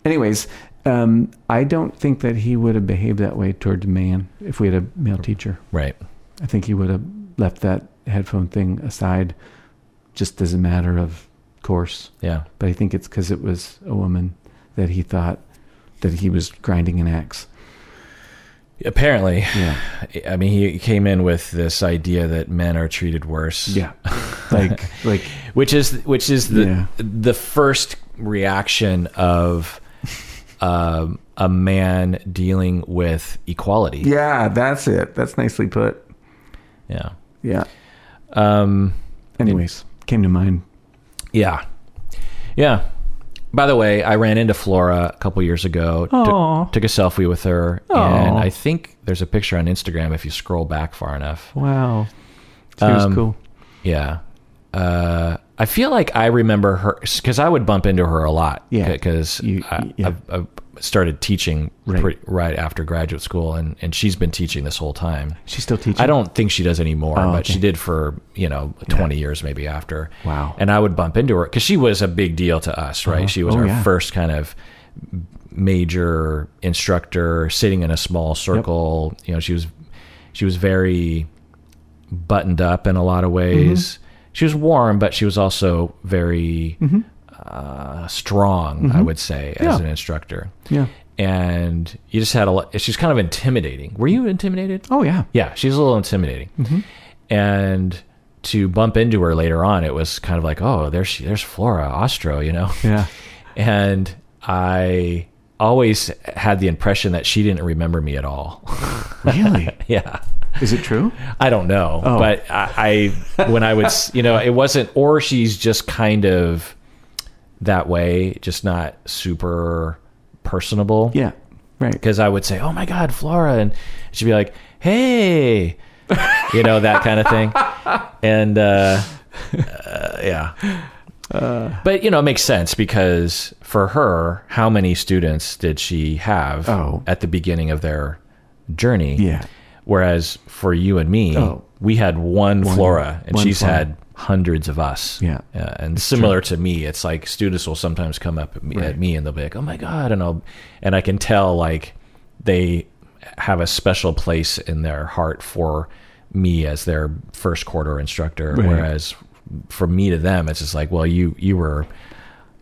Anyways, um, I don't think that he would have behaved that way toward the man if we had a male teacher. Right. I think he would have left that headphone thing aside just as a matter of course. Yeah. But I think it's because it was a woman that he thought that he was grinding an axe. Apparently, Yeah. I mean, he came in with this idea that men are treated worse. Yeah. like, like, Which is which is the Yeah. the first reaction of um, a man dealing with equality. yeah, that's it. That's nicely put. Yeah. Yeah. Um, Anyways, came to mind. yeah. Yeah. By the way, I ran into Flora a couple years ago. Aw. Took, took a selfie with her, Aw. and I think there's a picture on Instagram if you scroll back far enough. Wow. She was Um, cool. Yeah. Uh, I feel like I remember her because I would bump into her a lot. Yeah. Because I, yeah. I've, I've started teaching Right. right. right after graduate school, and, and she's been teaching this whole time. She's still teaching. I don't think she does anymore, Oh, but okay. she did for you know twenty years maybe after. Wow. And I would bump into her because she was a big deal to us, right? Uh-huh. She was Oh, our yeah. first kind of major instructor, sitting in a small circle. You know, she was she was very buttoned up in a lot of ways. She was warm, but she was also very uh, strong. I would say as Yeah. an instructor. Yeah. And you just had a lot. She's kind of intimidating. Were you intimidated? Oh, yeah. Yeah, she's a little intimidating. And to bump into her later on, it was kind of like, oh, there's she, there's Flora Ostro, you know. Yeah. And I always had the impression that she didn't remember me at all. Really? yeah. Is it true? I don't know, Oh. but I, I when I would, s- you know, it wasn't, or she's just kind of that way, just not super personable. Yeah. Right. because I would say, "Oh my God, Flora," and she'd be like, "Hey," you know that kind of thing, and uh, uh, yeah. but you know, it makes sense because for her, how many students did she have Oh. at the beginning of their journey? Yeah. Whereas for you and me, Oh. we had one, Flora, and one she's Flora. had hundreds of us. Yeah. Uh, and similar to me, it's like students will sometimes come up at me, at me and they'll be like, "Oh my god," and I'll, and I can tell like they have a special place in their heart for me as their first quarter instructor, Right. whereas from me to them, it's just like, well, you you were.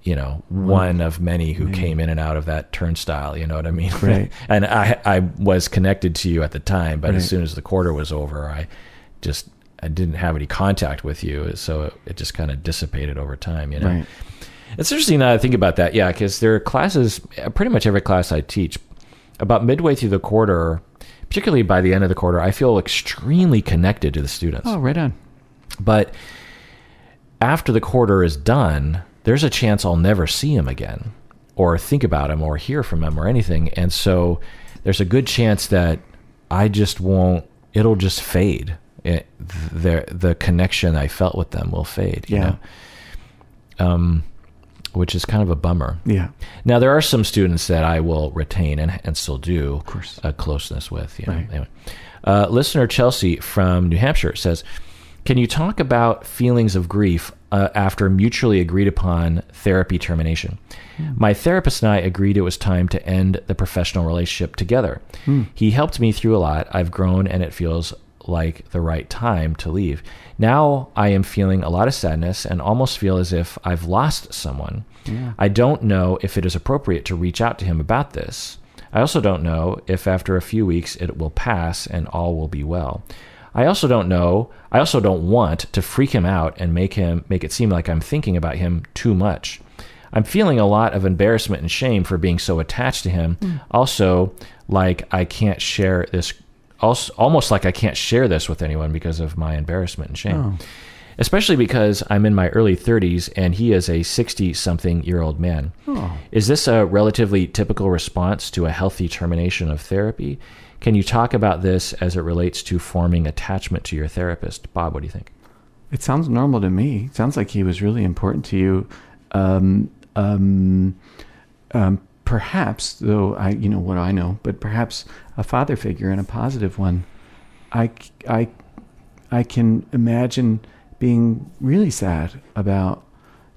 You know, one of many who came in and out of that turnstile. You know what I mean? Right. and I I was connected to you at the time, but Right. as soon as the quarter was over, I just I didn't have any contact with you, so it, it just kind of dissipated over time. You know, Right. it's interesting now to think about that. Yeah, because there are classes, pretty much every class I teach, about midway through the quarter, particularly by the end of the quarter, I feel extremely connected to the students. Oh, right on. But after the quarter is done, there's a chance I'll never see him again, or think about him, or hear from him, or anything. And so there's a good chance that I just won't. It'll just fade. It, the the connection I felt with them will fade. You Yeah. know? Um, which is kind of a bummer. Yeah. Now there are some students that I will retain and, and still do, of course. a closeness with. You know? Right. Anyway. Uh, listener Chelsea from New Hampshire says, "Can you talk about feelings of grief uh, after mutually agreed upon therapy termination? My therapist and I agreed it was time to end the professional relationship together. He helped me through a lot. I've grown, and it feels like the right time to leave. Now I am feeling a lot of sadness and almost feel as if I've lost someone. Yeah. I don't know if it is appropriate to reach out to him about this. I also don't know if after a few weeks it will pass and all will be well. I also don't know, I also don't want to freak him out and make him make it seem like I'm thinking about him too much. I'm feeling a lot of embarrassment and shame for being so attached to him. Hmm. Also, like I can't share this also, almost like I can't share this with anyone because of my embarrassment and shame. Especially because I'm in my early 30s and he is a 60 something year old man. Oh. Is this a relatively typical response to a healthy termination of therapy? Can you talk about this as it relates to forming attachment to your therapist? Bob, what do you think? It sounds normal to me. It sounds like he was really important to you. Um, um, um, perhaps, though I, you know what I know, but perhaps a father figure and a positive one. I, I, I can imagine being really sad about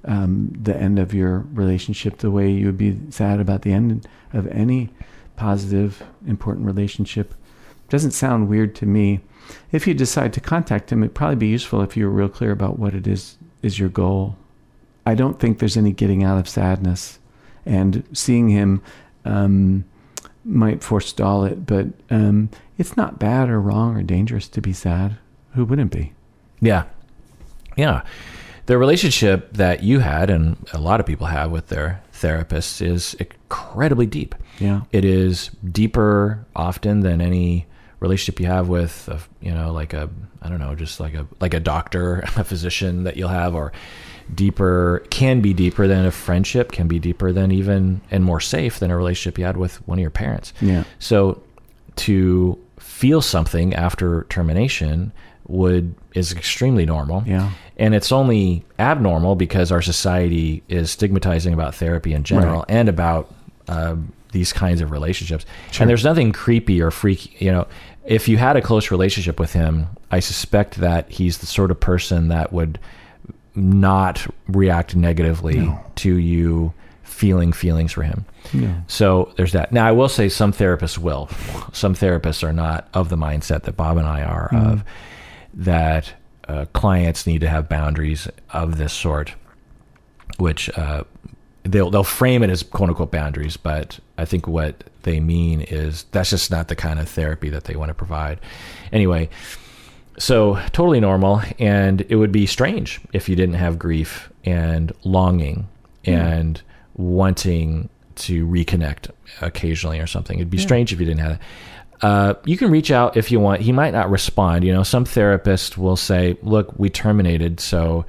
um, the end of your relationship, the way you would be sad about the end of any positive, important relationship. Doesn't sound weird to me. If you decide to contact him, it'd probably be useful if you were real clear about what it is is your goal. I don't think there's any getting out of sadness, and seeing him um, might forestall it. But um, it's not bad or wrong or dangerous to be sad. Who wouldn't be? Yeah. Yeah. The relationship that you had and a lot of people have with their therapists is incredibly deep. Yeah. It is deeper often than any relationship you have with a, you know like a I don't know just like a like a doctor, a physician that you'll have or deeper can be deeper than a friendship, can be deeper than even and more safe than a relationship you had with one of your parents. Yeah. So to feel something after termination would is extremely normal. Yeah. And it's only abnormal because our society is stigmatizing about therapy in general Right. and about um, these kinds of relationships. Sure. And there's nothing creepy or freaky. You know, if you had a close relationship with him, I suspect that he's the sort of person that would not react negatively No. to you feeling feelings for him. Yeah. So there's that. Now I will say some therapists will. Some therapists are not of the mindset that Bob and I are of that uh, clients need to have boundaries of this sort, which uh, they'll they'll frame it as quote unquote boundaries, but I think what they mean is that's just not the kind of therapy that they want to provide. Anyway, so totally normal, and it would be strange if you didn't have grief and longing and wanting to reconnect occasionally or something. It'd be strange if you didn't have that. Uh, you can reach out if you want. He might not respond. You know, some therapist will say, "Look, we terminated, so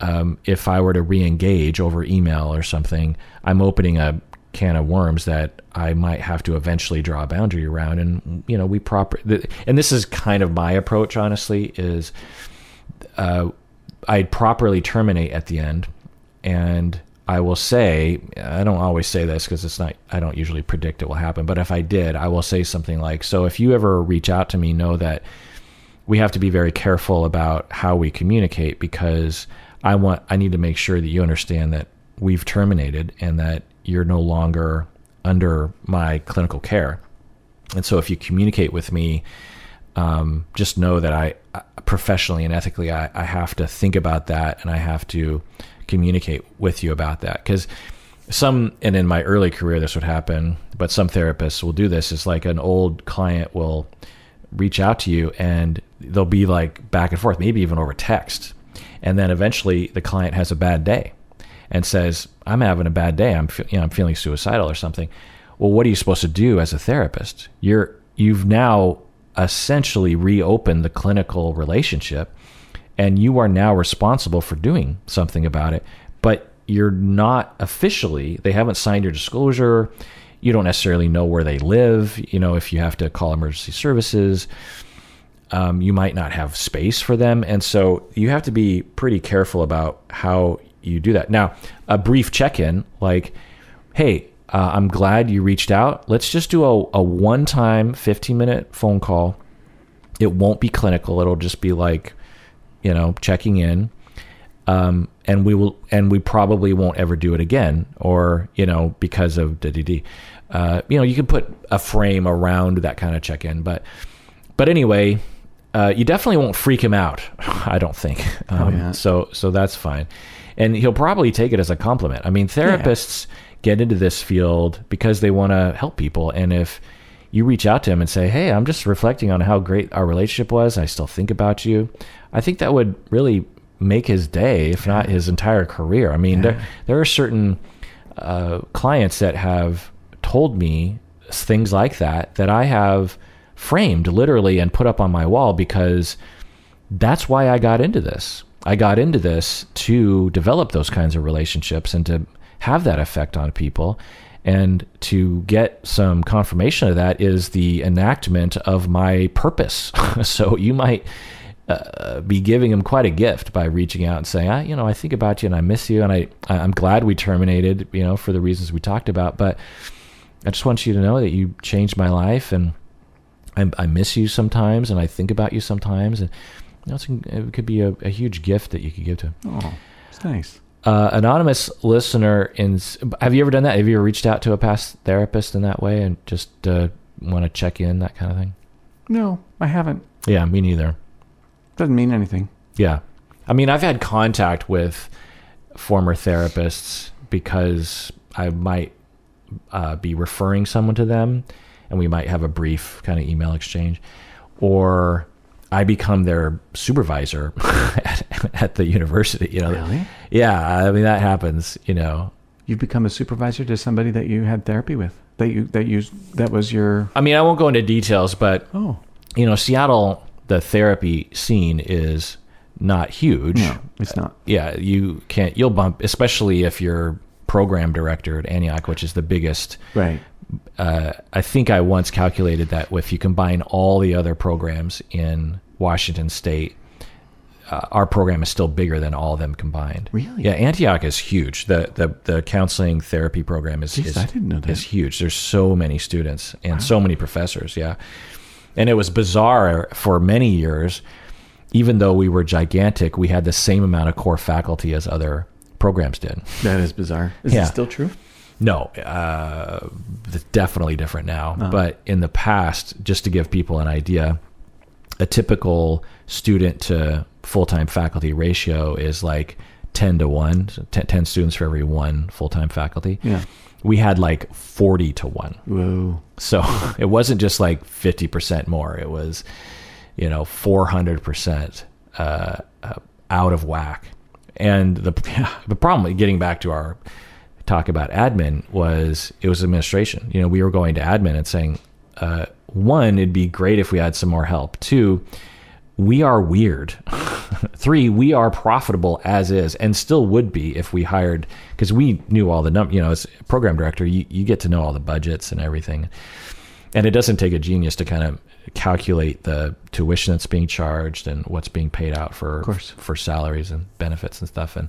um, if I were to re-engage over email or something, I'm opening a can of worms that I might have to eventually draw a boundary around." And you know, we proper. And this is kind of my approach, honestly. Is uh, I'd properly terminate at the end, and I will say I don't always say this because it's not I don't usually predict it will happen, but if I did, I will say something like, "So if you ever reach out to me, know that we have to be very careful about how we communicate because I want I need to make sure that you understand that we've terminated and that you're no longer under my clinical care." And so if you communicate with me um, just know that I professionally and ethically I, I have to think about that and I have to communicate with you about that. Because some and in my early career this would happen but some therapists will do this. It's like an old client will reach out to you and they'll be like back and forth maybe even over text. And then eventually the client has a bad day and says i'm having a bad day. I'm you know i'm feeling suicidal or something. Well what are you supposed to do as a therapist? You're you've now essentially reopened the clinical relationship and you are now responsible for doing something about it but you're not officially they haven't signed your disclosure. You don't necessarily know where they live you know if you have to call emergency services. Um, you might not have space for them and so you have to be pretty careful about how you do that now a brief check-in like hey uh, i'm glad you reached out let's just do a, a one-time 15 minute phone call it won't be clinical it'll just be like you know checking in um, and we will and we probably won't ever do it again or you know because of DDD. Uh, you know you can put a frame around that kind of check-in but but anyway uh, you definitely won't freak him out. I don't think. Um, yeah. So so that's fine, and he'll probably take it as a compliment. I mean, therapists get into this field because they want to help people, and if you reach out to him and say, "Hey, I'm just reflecting on how great our relationship was. I still think about you," I think that would really make his day, if not his entire career. I mean, there there are certain uh, clients that have told me things like that that I have framed literally and put up on my wall because that's why I got into this. I got into this to develop those kinds of relationships and to have that effect on people. And to get some confirmation of that is the enactment of my purpose. so you might uh, be giving him quite a gift by reaching out and saying, I, you know, I think about you and I miss you, and I, I'm glad we terminated, you know, for the reasons we talked about. But I just want you to know that you changed my life, and I, I miss you sometimes, and I think about you sometimes, and it's, it could be a, a huge gift that you could give to. Him. Oh, it's nice. Uh, anonymous listener in have you ever done that have you ever reached out to a past therapist in that way and just uh, want to check in that kind of thing No, I haven't. yeah me neither Doesn't mean anything. Yeah. I mean, I've had contact with former therapists because I might uh, be referring someone to them and we might have a brief kind of email exchange. Or I become their supervisor at, at the university. You know, Really? Yeah, I mean that happens. You know, You've become a supervisor to somebody that you had therapy with. That you that you that was your I mean I won't go into details, but oh you know, Seattle, the therapy scene is not huge. no, it's not. Uh, yeah, you can't. You'll bump, especially if you're program director at Antioch, which is the biggest. Right. Uh, I think I once calculated that if you combine all the other programs in Washington State, uh, our program is still bigger than all of them combined. Really? Yeah, Antioch is huge. The the the counseling therapy program is Jeez, is, I didn't know that. is huge. There's so many students and so many professors. Yeah, and it was bizarre for many years. Even though we were gigantic, we had the same amount of core faculty as other programs did. That is bizarre. Is Yeah. it still true? No, uh, it's definitely different now. Uh-huh. But in the past, just to give people an idea, a typical student to full time faculty ratio is like 10 to 1, so 10, 10 students for every one full time faculty. Yeah. We had like 40 to 1. Whoa. So it wasn't just like 50% more, it was, you know, 400% uh, uh, out of whack. And the, the problem, getting back to our talk about admin, was it was administration. You know, we were going to admin and saying, uh, one, it'd be great if we had some more help. Two, we are weird. Three, we are profitable as is and still would be if we hired, because we knew all the num you know, as program director, you, you get to know all the budgets and everything. And it doesn't take a genius to kind of calculate the tuition that's being charged and what's being paid out for for salaries and benefits and stuff and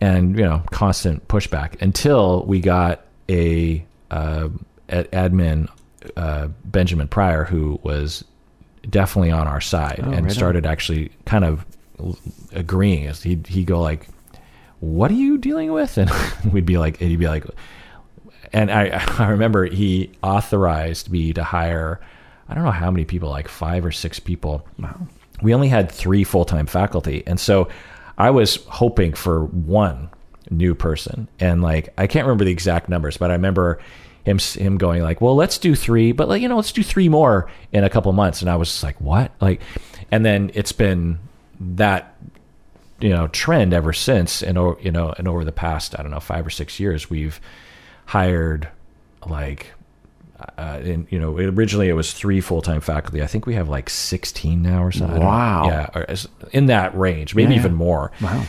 and you know constant pushback until we got a uh, ad- admin uh, Benjamin Pryor who was definitely on our side Oh, and right on. started actually kind of agreeing as he'd, he'd go like what are you dealing with and we'd be like and he'd be like and I, I remember he authorized me to hire I don't know how many people like five or six people Wow. we only had three full-time faculty and so i was hoping for one new person and like i can't remember the exact numbers but i remember him him going like well let's do three but like you know let's do three more in a couple months. And i was like what? Like and then it's been that you know trend ever since and you know and over the past i don't know five or six years we've hired like uh, and you know originally it was three full-time faculty i think we have like 16 now or something I don't know. Wow. yeah or in that range maybe Yeah, even more Wow.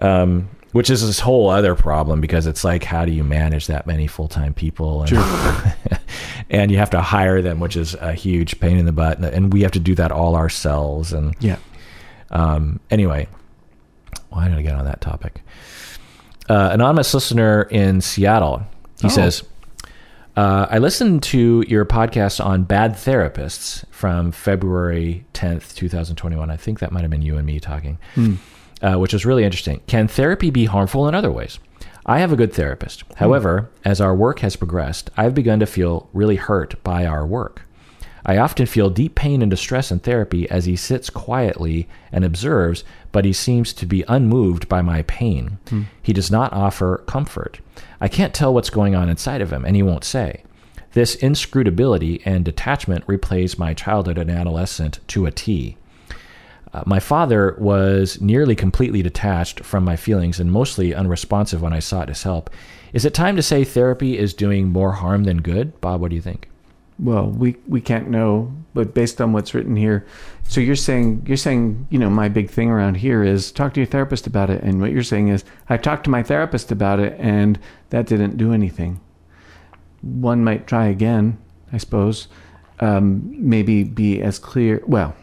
um, which is this whole other problem because it's like how do you manage that many full-time people and, and you have to hire them which is a huge pain in the butt and, and we have to do that all ourselves and Yeah. um, anyway, why did I get on that topic? Uh, anonymous listener in Seattle, he Oh. says, uh, I listened to your podcast on bad therapists from February 10th, 2021. I think that might have been you and me talking, uh, which was really interesting. Can therapy be harmful in other ways? I have a good therapist. However, as our work has progressed, I've begun to feel really hurt by our work. I often feel deep pain and distress in therapy as he sits quietly and observes, but he seems to be unmoved by my pain. He does not offer comfort. I can't tell what's going on inside of him, and he won't say. This inscrutability and detachment replays my childhood and adolescent to a T. Uh, my father was nearly completely detached from my feelings and mostly unresponsive when I sought his help. Is it time to say therapy is doing more harm than good? Bob, what do you think? Well, we we can't know, but based on what's written here, so you're saying you're saying you know my big thing around here is talk to your therapist about it, and what you're saying is I talked to my therapist about it, and that didn't do anything. One might try again, I suppose. Um, maybe be as clear. Well,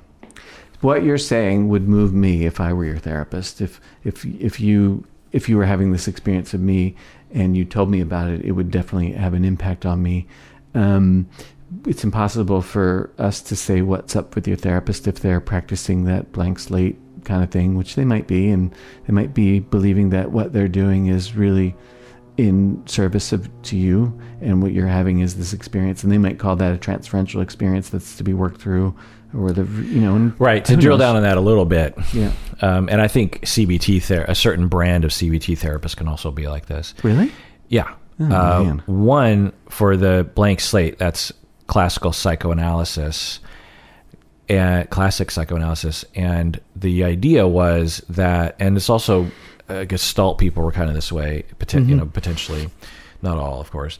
what you're saying would move me if I were your therapist. If if if you if you were having this experience of me and you told me about it, it would definitely have an impact on me. Um, it's impossible for us to say what's up with your therapist if they're practicing that blank slate kind of thing, which they might be, and they might be believing that what they're doing is really in service of to you and what you're having is this experience and they might call that a transferential experience that's to be worked through or the you know Right. To drill knows? down on that a little bit. yeah Um, and I think CBT, ther- a certain brand of CBT therapist can also be like this. really Yeah. Oh, uh, one for the blank slate, that's classical psychoanalysis and classic psychoanalysis. And the idea was that, and it's also uh, Gestalt people were kind of this way, poten- you know, potentially, not all, of course.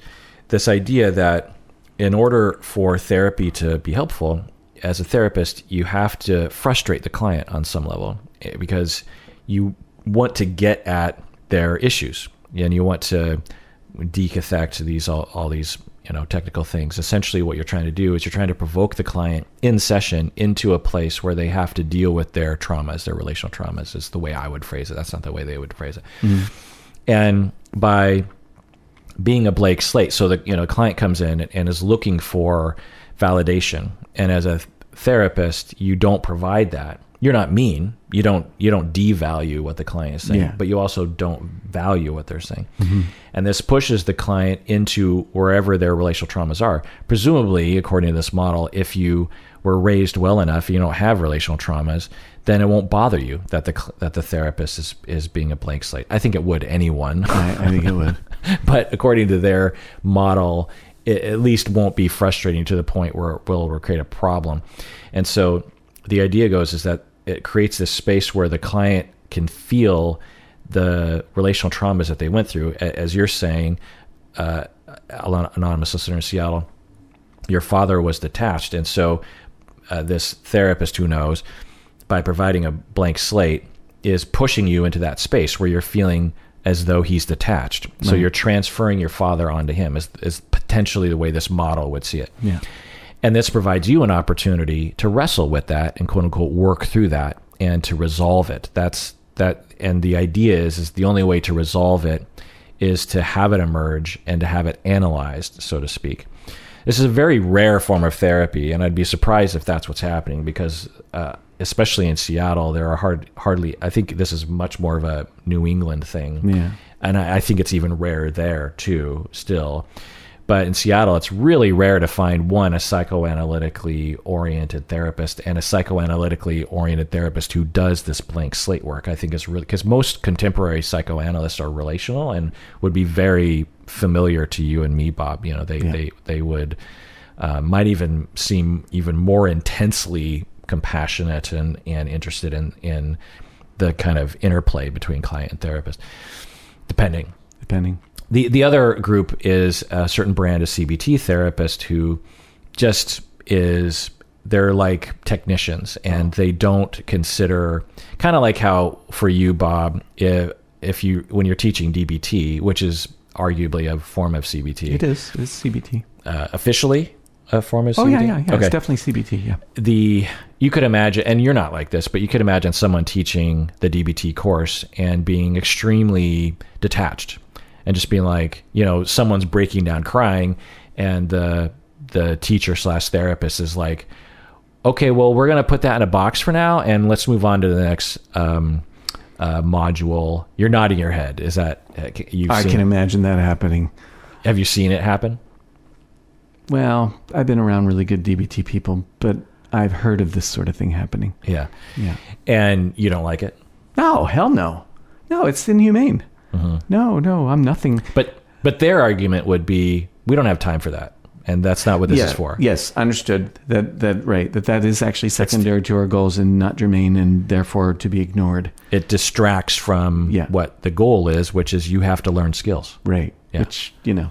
This idea that in order for therapy to be helpful, as a therapist, you have to frustrate the client on some level eh, because you want to get at their issues and you want to decathect these all, all these you know technical things. Essentially what you're trying to do is you're trying to provoke the client in session into a place where they have to deal with their traumas their relational traumas is the way i would phrase it. That's not the way they would phrase it. Mm-hmm. And by being a blank slate so the you know client comes in and is looking for validation. And as a therapist you don't provide that you're not mean. You don't you don't devalue what the client is saying Yeah. but you also don't value what they're saying. Mm-hmm. And this pushes the client into wherever their relational traumas are. Presumably according to this model if you were raised well enough you don't have relational traumas then it won't bother you that the that the therapist is is being a blank slate. I think it would anyone. I, I think it would. But according to their model, it at least won't be frustrating to the point where it will create a problem. And so the idea goes is that it creates this space where the client can feel the relational traumas that they went through. As you're saying, uh, anonymous listener in Seattle, your father was detached, and so uh, this therapist who knows by providing a blank slate is pushing you into that space where you're feeling as though he's detached. So you're transferring your father onto him is, is potentially the way this model would see it. yeah And this provides you an opportunity to wrestle with that and quote unquote work through that and to resolve it. That's that and the idea is is the only way to resolve it is to have it emerge and to have it analyzed, so to speak. This is a very rare form of therapy, and I'd be surprised if that's what's happening because, uh, especially in Seattle, there are hard, hardly. I think this is much more of a New England thing yeah and I, I think it's even rare there too still but in seattle it's really rare to find one a psychoanalytically oriented therapist and a psychoanalytically oriented therapist who does this blank slate work i think is really because most contemporary psychoanalysts are relational and would be very familiar to you and me bob you know they Yeah. they they would uh, might even seem even more intensely compassionate and and interested in in the kind of interplay between client and therapist depending. depending The the other group is a certain brand of CBT therapist who just is they're like technicians and they don't consider kind of like how for you Bob if if you when you're teaching DBT which is arguably a form of CBT it is it's cbt uh, officially a form of oh CBT yeah yeah yeah okay. it's definitely cbt yeah. The you could imagine and you're not like this but you could imagine someone teaching the dbt course and being extremely detached and just being like you know someone's breaking down crying and the the teacher slash therapist is like okay well we're going to put that in a box for now and let's move on to the next um, uh, module you're nodding your head is that uh, you've i can imagine that happening have you seen it happen well, I've been around really good DBT people, but I've heard of this sort of thing happening. Yeah. Yeah. And you don't like it? No, hell no. No, it's inhumane. Mm-hmm. No, no, I'm nothing. But but their argument would be we don't have time for that. And that's not what this yeah, is for. Yes, understood. That that right. That that is actually secondary to our goals and not germane, and therefore to be ignored. It distracts from Yeah. what the goal is, which is you have to learn skills. Right. Yeah. Which you know,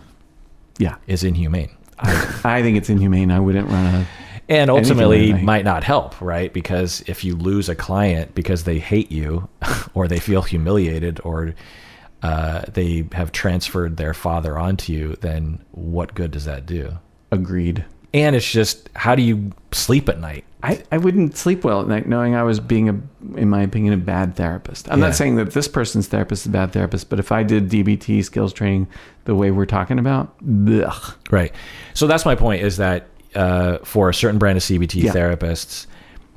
yeah. Is inhumane. I, I think it's inhumane. I wouldn't run a. And ultimately might not help, right? Because if you lose a client because they hate you or they feel humiliated or uh, they have transferred their father onto you, then what good does that do? Agreed. And it's just how do you sleep at night? I, I wouldn't sleep well at night knowing I was being a, in my opinion, a bad therapist. I'm Yeah. not saying that this person's therapist is a bad therapist, but if I did DBT skills training the way we're talking about, blech. Right. So that's my point is that uh, for a certain brand of CBT Yeah. therapists,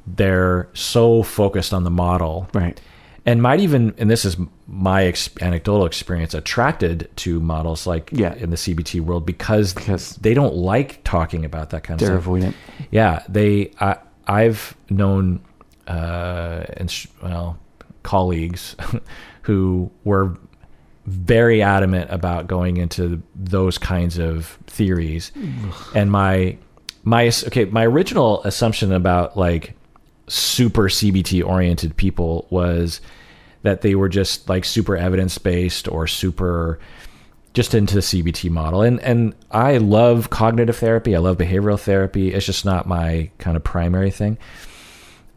they're so focused on the model right. and might even, and this is my ex- anecdotal experience, attracted to models like Yeah. in the CBT world because, Because- they don't like talking about that kind of They're stuff. avoidant. Yeah, they. I, I've known, uh, ins- well, colleagues who were very adamant about going into those kinds of theories, and my my okay, my original assumption about like super CBT oriented people was that they were just like super evidence based or super just into the CBT model. And and I love cognitive therapy. I love behavioral therapy. It's just not my kind of primary thing.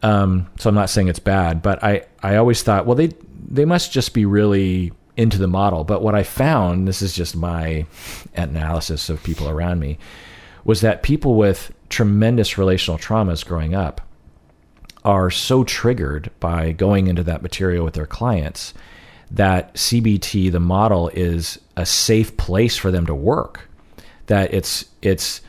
Um, so I'm not saying it's bad, but I I always thought, well, they they must just be really into the model. But what I found, this is just my analysis of people around me, was that people with tremendous relational traumas growing up are so triggered by going into that material with their clients that CBT, the model, is a safe place for them to work. That it's it's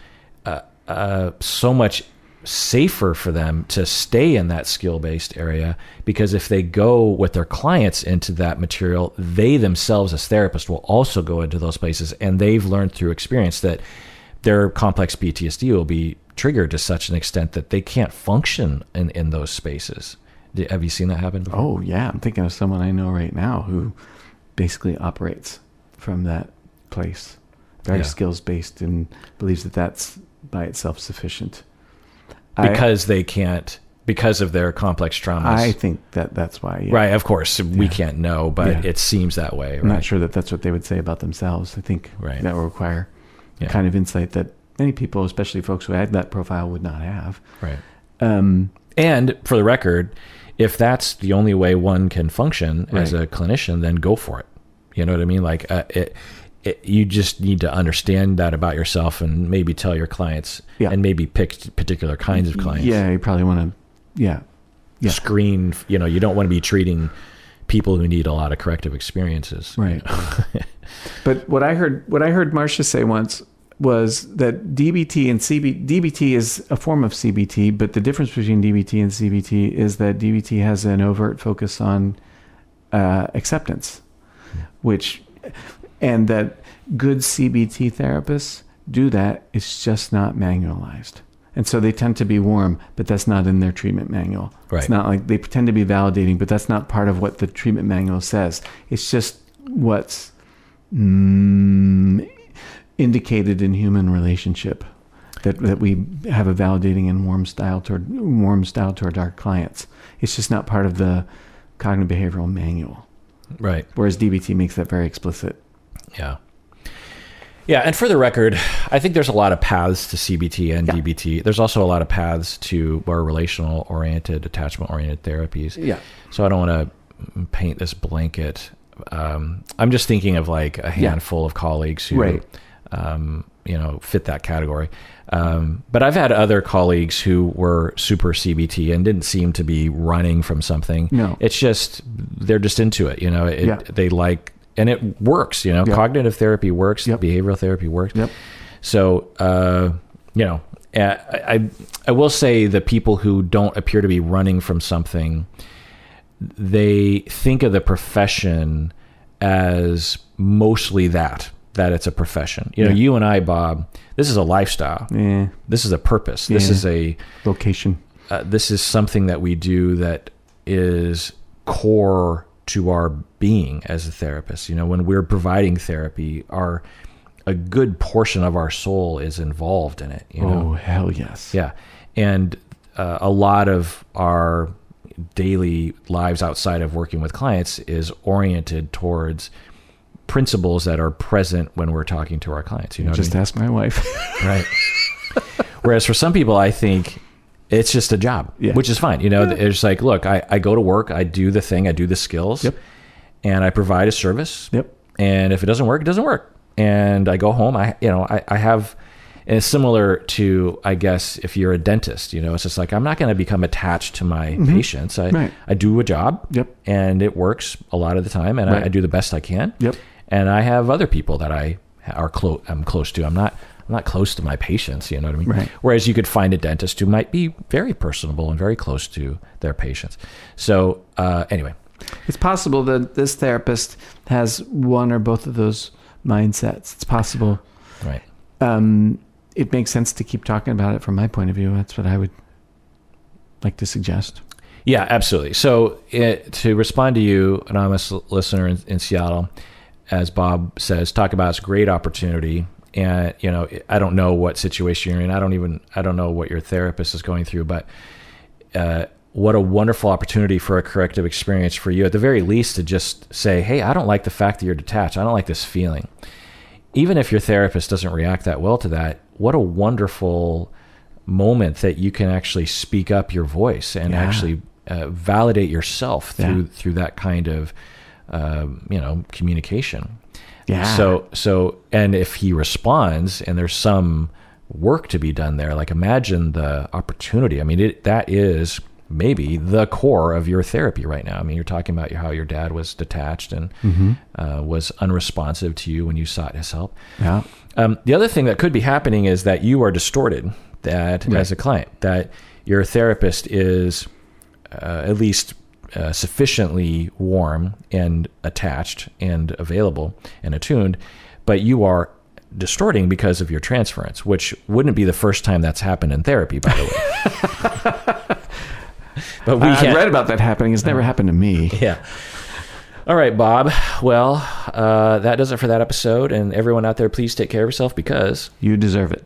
uh, uh, so much safer for them to stay in that skill based area because if they go with their clients into that material, they themselves as therapists will also go into those places, and they've learned through experience that their complex PTSD will be triggered to such an extent that they can't function in, in those spaces. Have you seen that happen? Before? Oh yeah, I'm thinking of someone I know right now who basically operates from that place, very Yeah. skills based, and believes that that's by itself sufficient. I- because they can't because of their complex traumas. I, think that that's why. Yeah. Right, of course, we Yeah. can't know, but it seems that way. I'm not sure that that's what they would say about themselves. I think Right. that will require Yeah. kind of insight that many people, especially folks who had that profile, would not have. Right. Um, And for the record, if that's the only way one can function as a clinician, then go for it. You know what I mean? Like uh, it, it, you just need to understand that about yourself and maybe tell your clients Yeah. and maybe pick particular kinds of clients. yeah, you probably want to. Yeah, yeah. Screen, you know, you don't want to be treating people who need a lot of corrective experiences. Right. but what I heard what I heard Marsha say once was that DBT and CB DBT is a form of CBT, but the difference between DBT and CBT is that DBT has an overt focus on uh, acceptance, which and that good CBT therapists do that. It's just not manualized. And so they tend to be warm, but that's not in their treatment manual. Right. It's not like they pretend to be validating, but that's not part of what the treatment manual says. It's just what's mm, indicated in human relationship that that we have a validating and warm style toward warm style toward our clients. It's just not part of the cognitive behavioral manual. Right. Whereas DBT makes that very explicit. Yeah. Yeah, and for the record, I think there's a lot of paths to CBT and Yeah. DBT. There's also a lot of paths to more relational oriented, attachment oriented therapies. Yeah. So I don't want to paint this blanket. Um, I'm just thinking of like a handful of colleagues who, Right. um, you know, fit that category. Um, but I've had other colleagues who were super CBT and didn't seem to be running from something. No. It's just they're just into it. You know, it, Yeah. they like and it works. You know, Yep. cognitive therapy works. Yep. Behavioral therapy works. Yep. So, uh, you know, I, I I will say the people who don't appear to be running from something, they think of the profession as mostly that. that it's a profession. You know, Yeah. you and I, Bob, this is a lifestyle. Yeah. This is a purpose. This Yeah. is a Vocation. uh, this is something that we do that is core to our being as a therapist. You know, when we're providing therapy, our a good portion of our soul is involved in it. You know, Oh, hell yes. yeah, and uh, a lot of our daily lives outside of working with clients is oriented towards principles that are present when we're talking to our clients. You know, what I Just mean? ask my wife. right. Whereas for some people, I think it's just a job, Yeah. which is fine. You know, it's like, look, I, I go to work, I do the thing, I do the skills, Yep. and I provide a service. Yep. And if it doesn't work, it doesn't work. And I go home. I, you know, I, I have, and it's similar to, I guess, if you're a dentist, you know, it's just like, I'm not going to become attached to my patients. I, Mm-hmm. Right. I do a job Yep. and it works a lot of the time and I, I do the best I can. Yep. And I have other people that I are close, I'm close to. I'm not, I'm not close to my patients, you know what I mean? Right. Whereas you could find a dentist who might be very personable and very close to their patients. So, uh, anyway, It's possible that this therapist has one or both of those mindsets. It's possible. right. Um, it makes sense to keep talking about it from my point of view. That's what I would like to suggest. Yeah, absolutely. So, it, to respond to you, anonymous listener in, in Seattle, as Bob says, talk about it's a great opportunity. And you know, I don't know what situation you're in. I don't even I don't know what your therapist is going through, but uh, what a wonderful opportunity for a corrective experience for you. At the very least, to just say, "Hey, I don't like the fact that you're detached. I don't like this feeling." Even if your therapist doesn't react that well to that, what a wonderful moment that you can actually speak up your voice and Yeah. actually uh, validate yourself through Yeah. through that kind of um, you know communication. Yeah. So so and if he responds and there's some work to be done there, like imagine the opportunity. I mean, it, that is maybe the core of your therapy right now. I mean, you're talking about how your dad was detached and uh, was unresponsive to you when you sought his help. Yeah. Um, the other thing that could be happening is that you are distorted. That as a client, that your therapist is uh, at least uh, sufficiently warm and attached and available and attuned, but you are distorting because of your transference, which wouldn't be the first time that's happened in therapy, by the way. but we I, I've can't- read about that happening. It's never happened to me. yeah. All right, Bob. Well, uh, that does it for that episode. And everyone out there, please take care of yourself because You deserve it.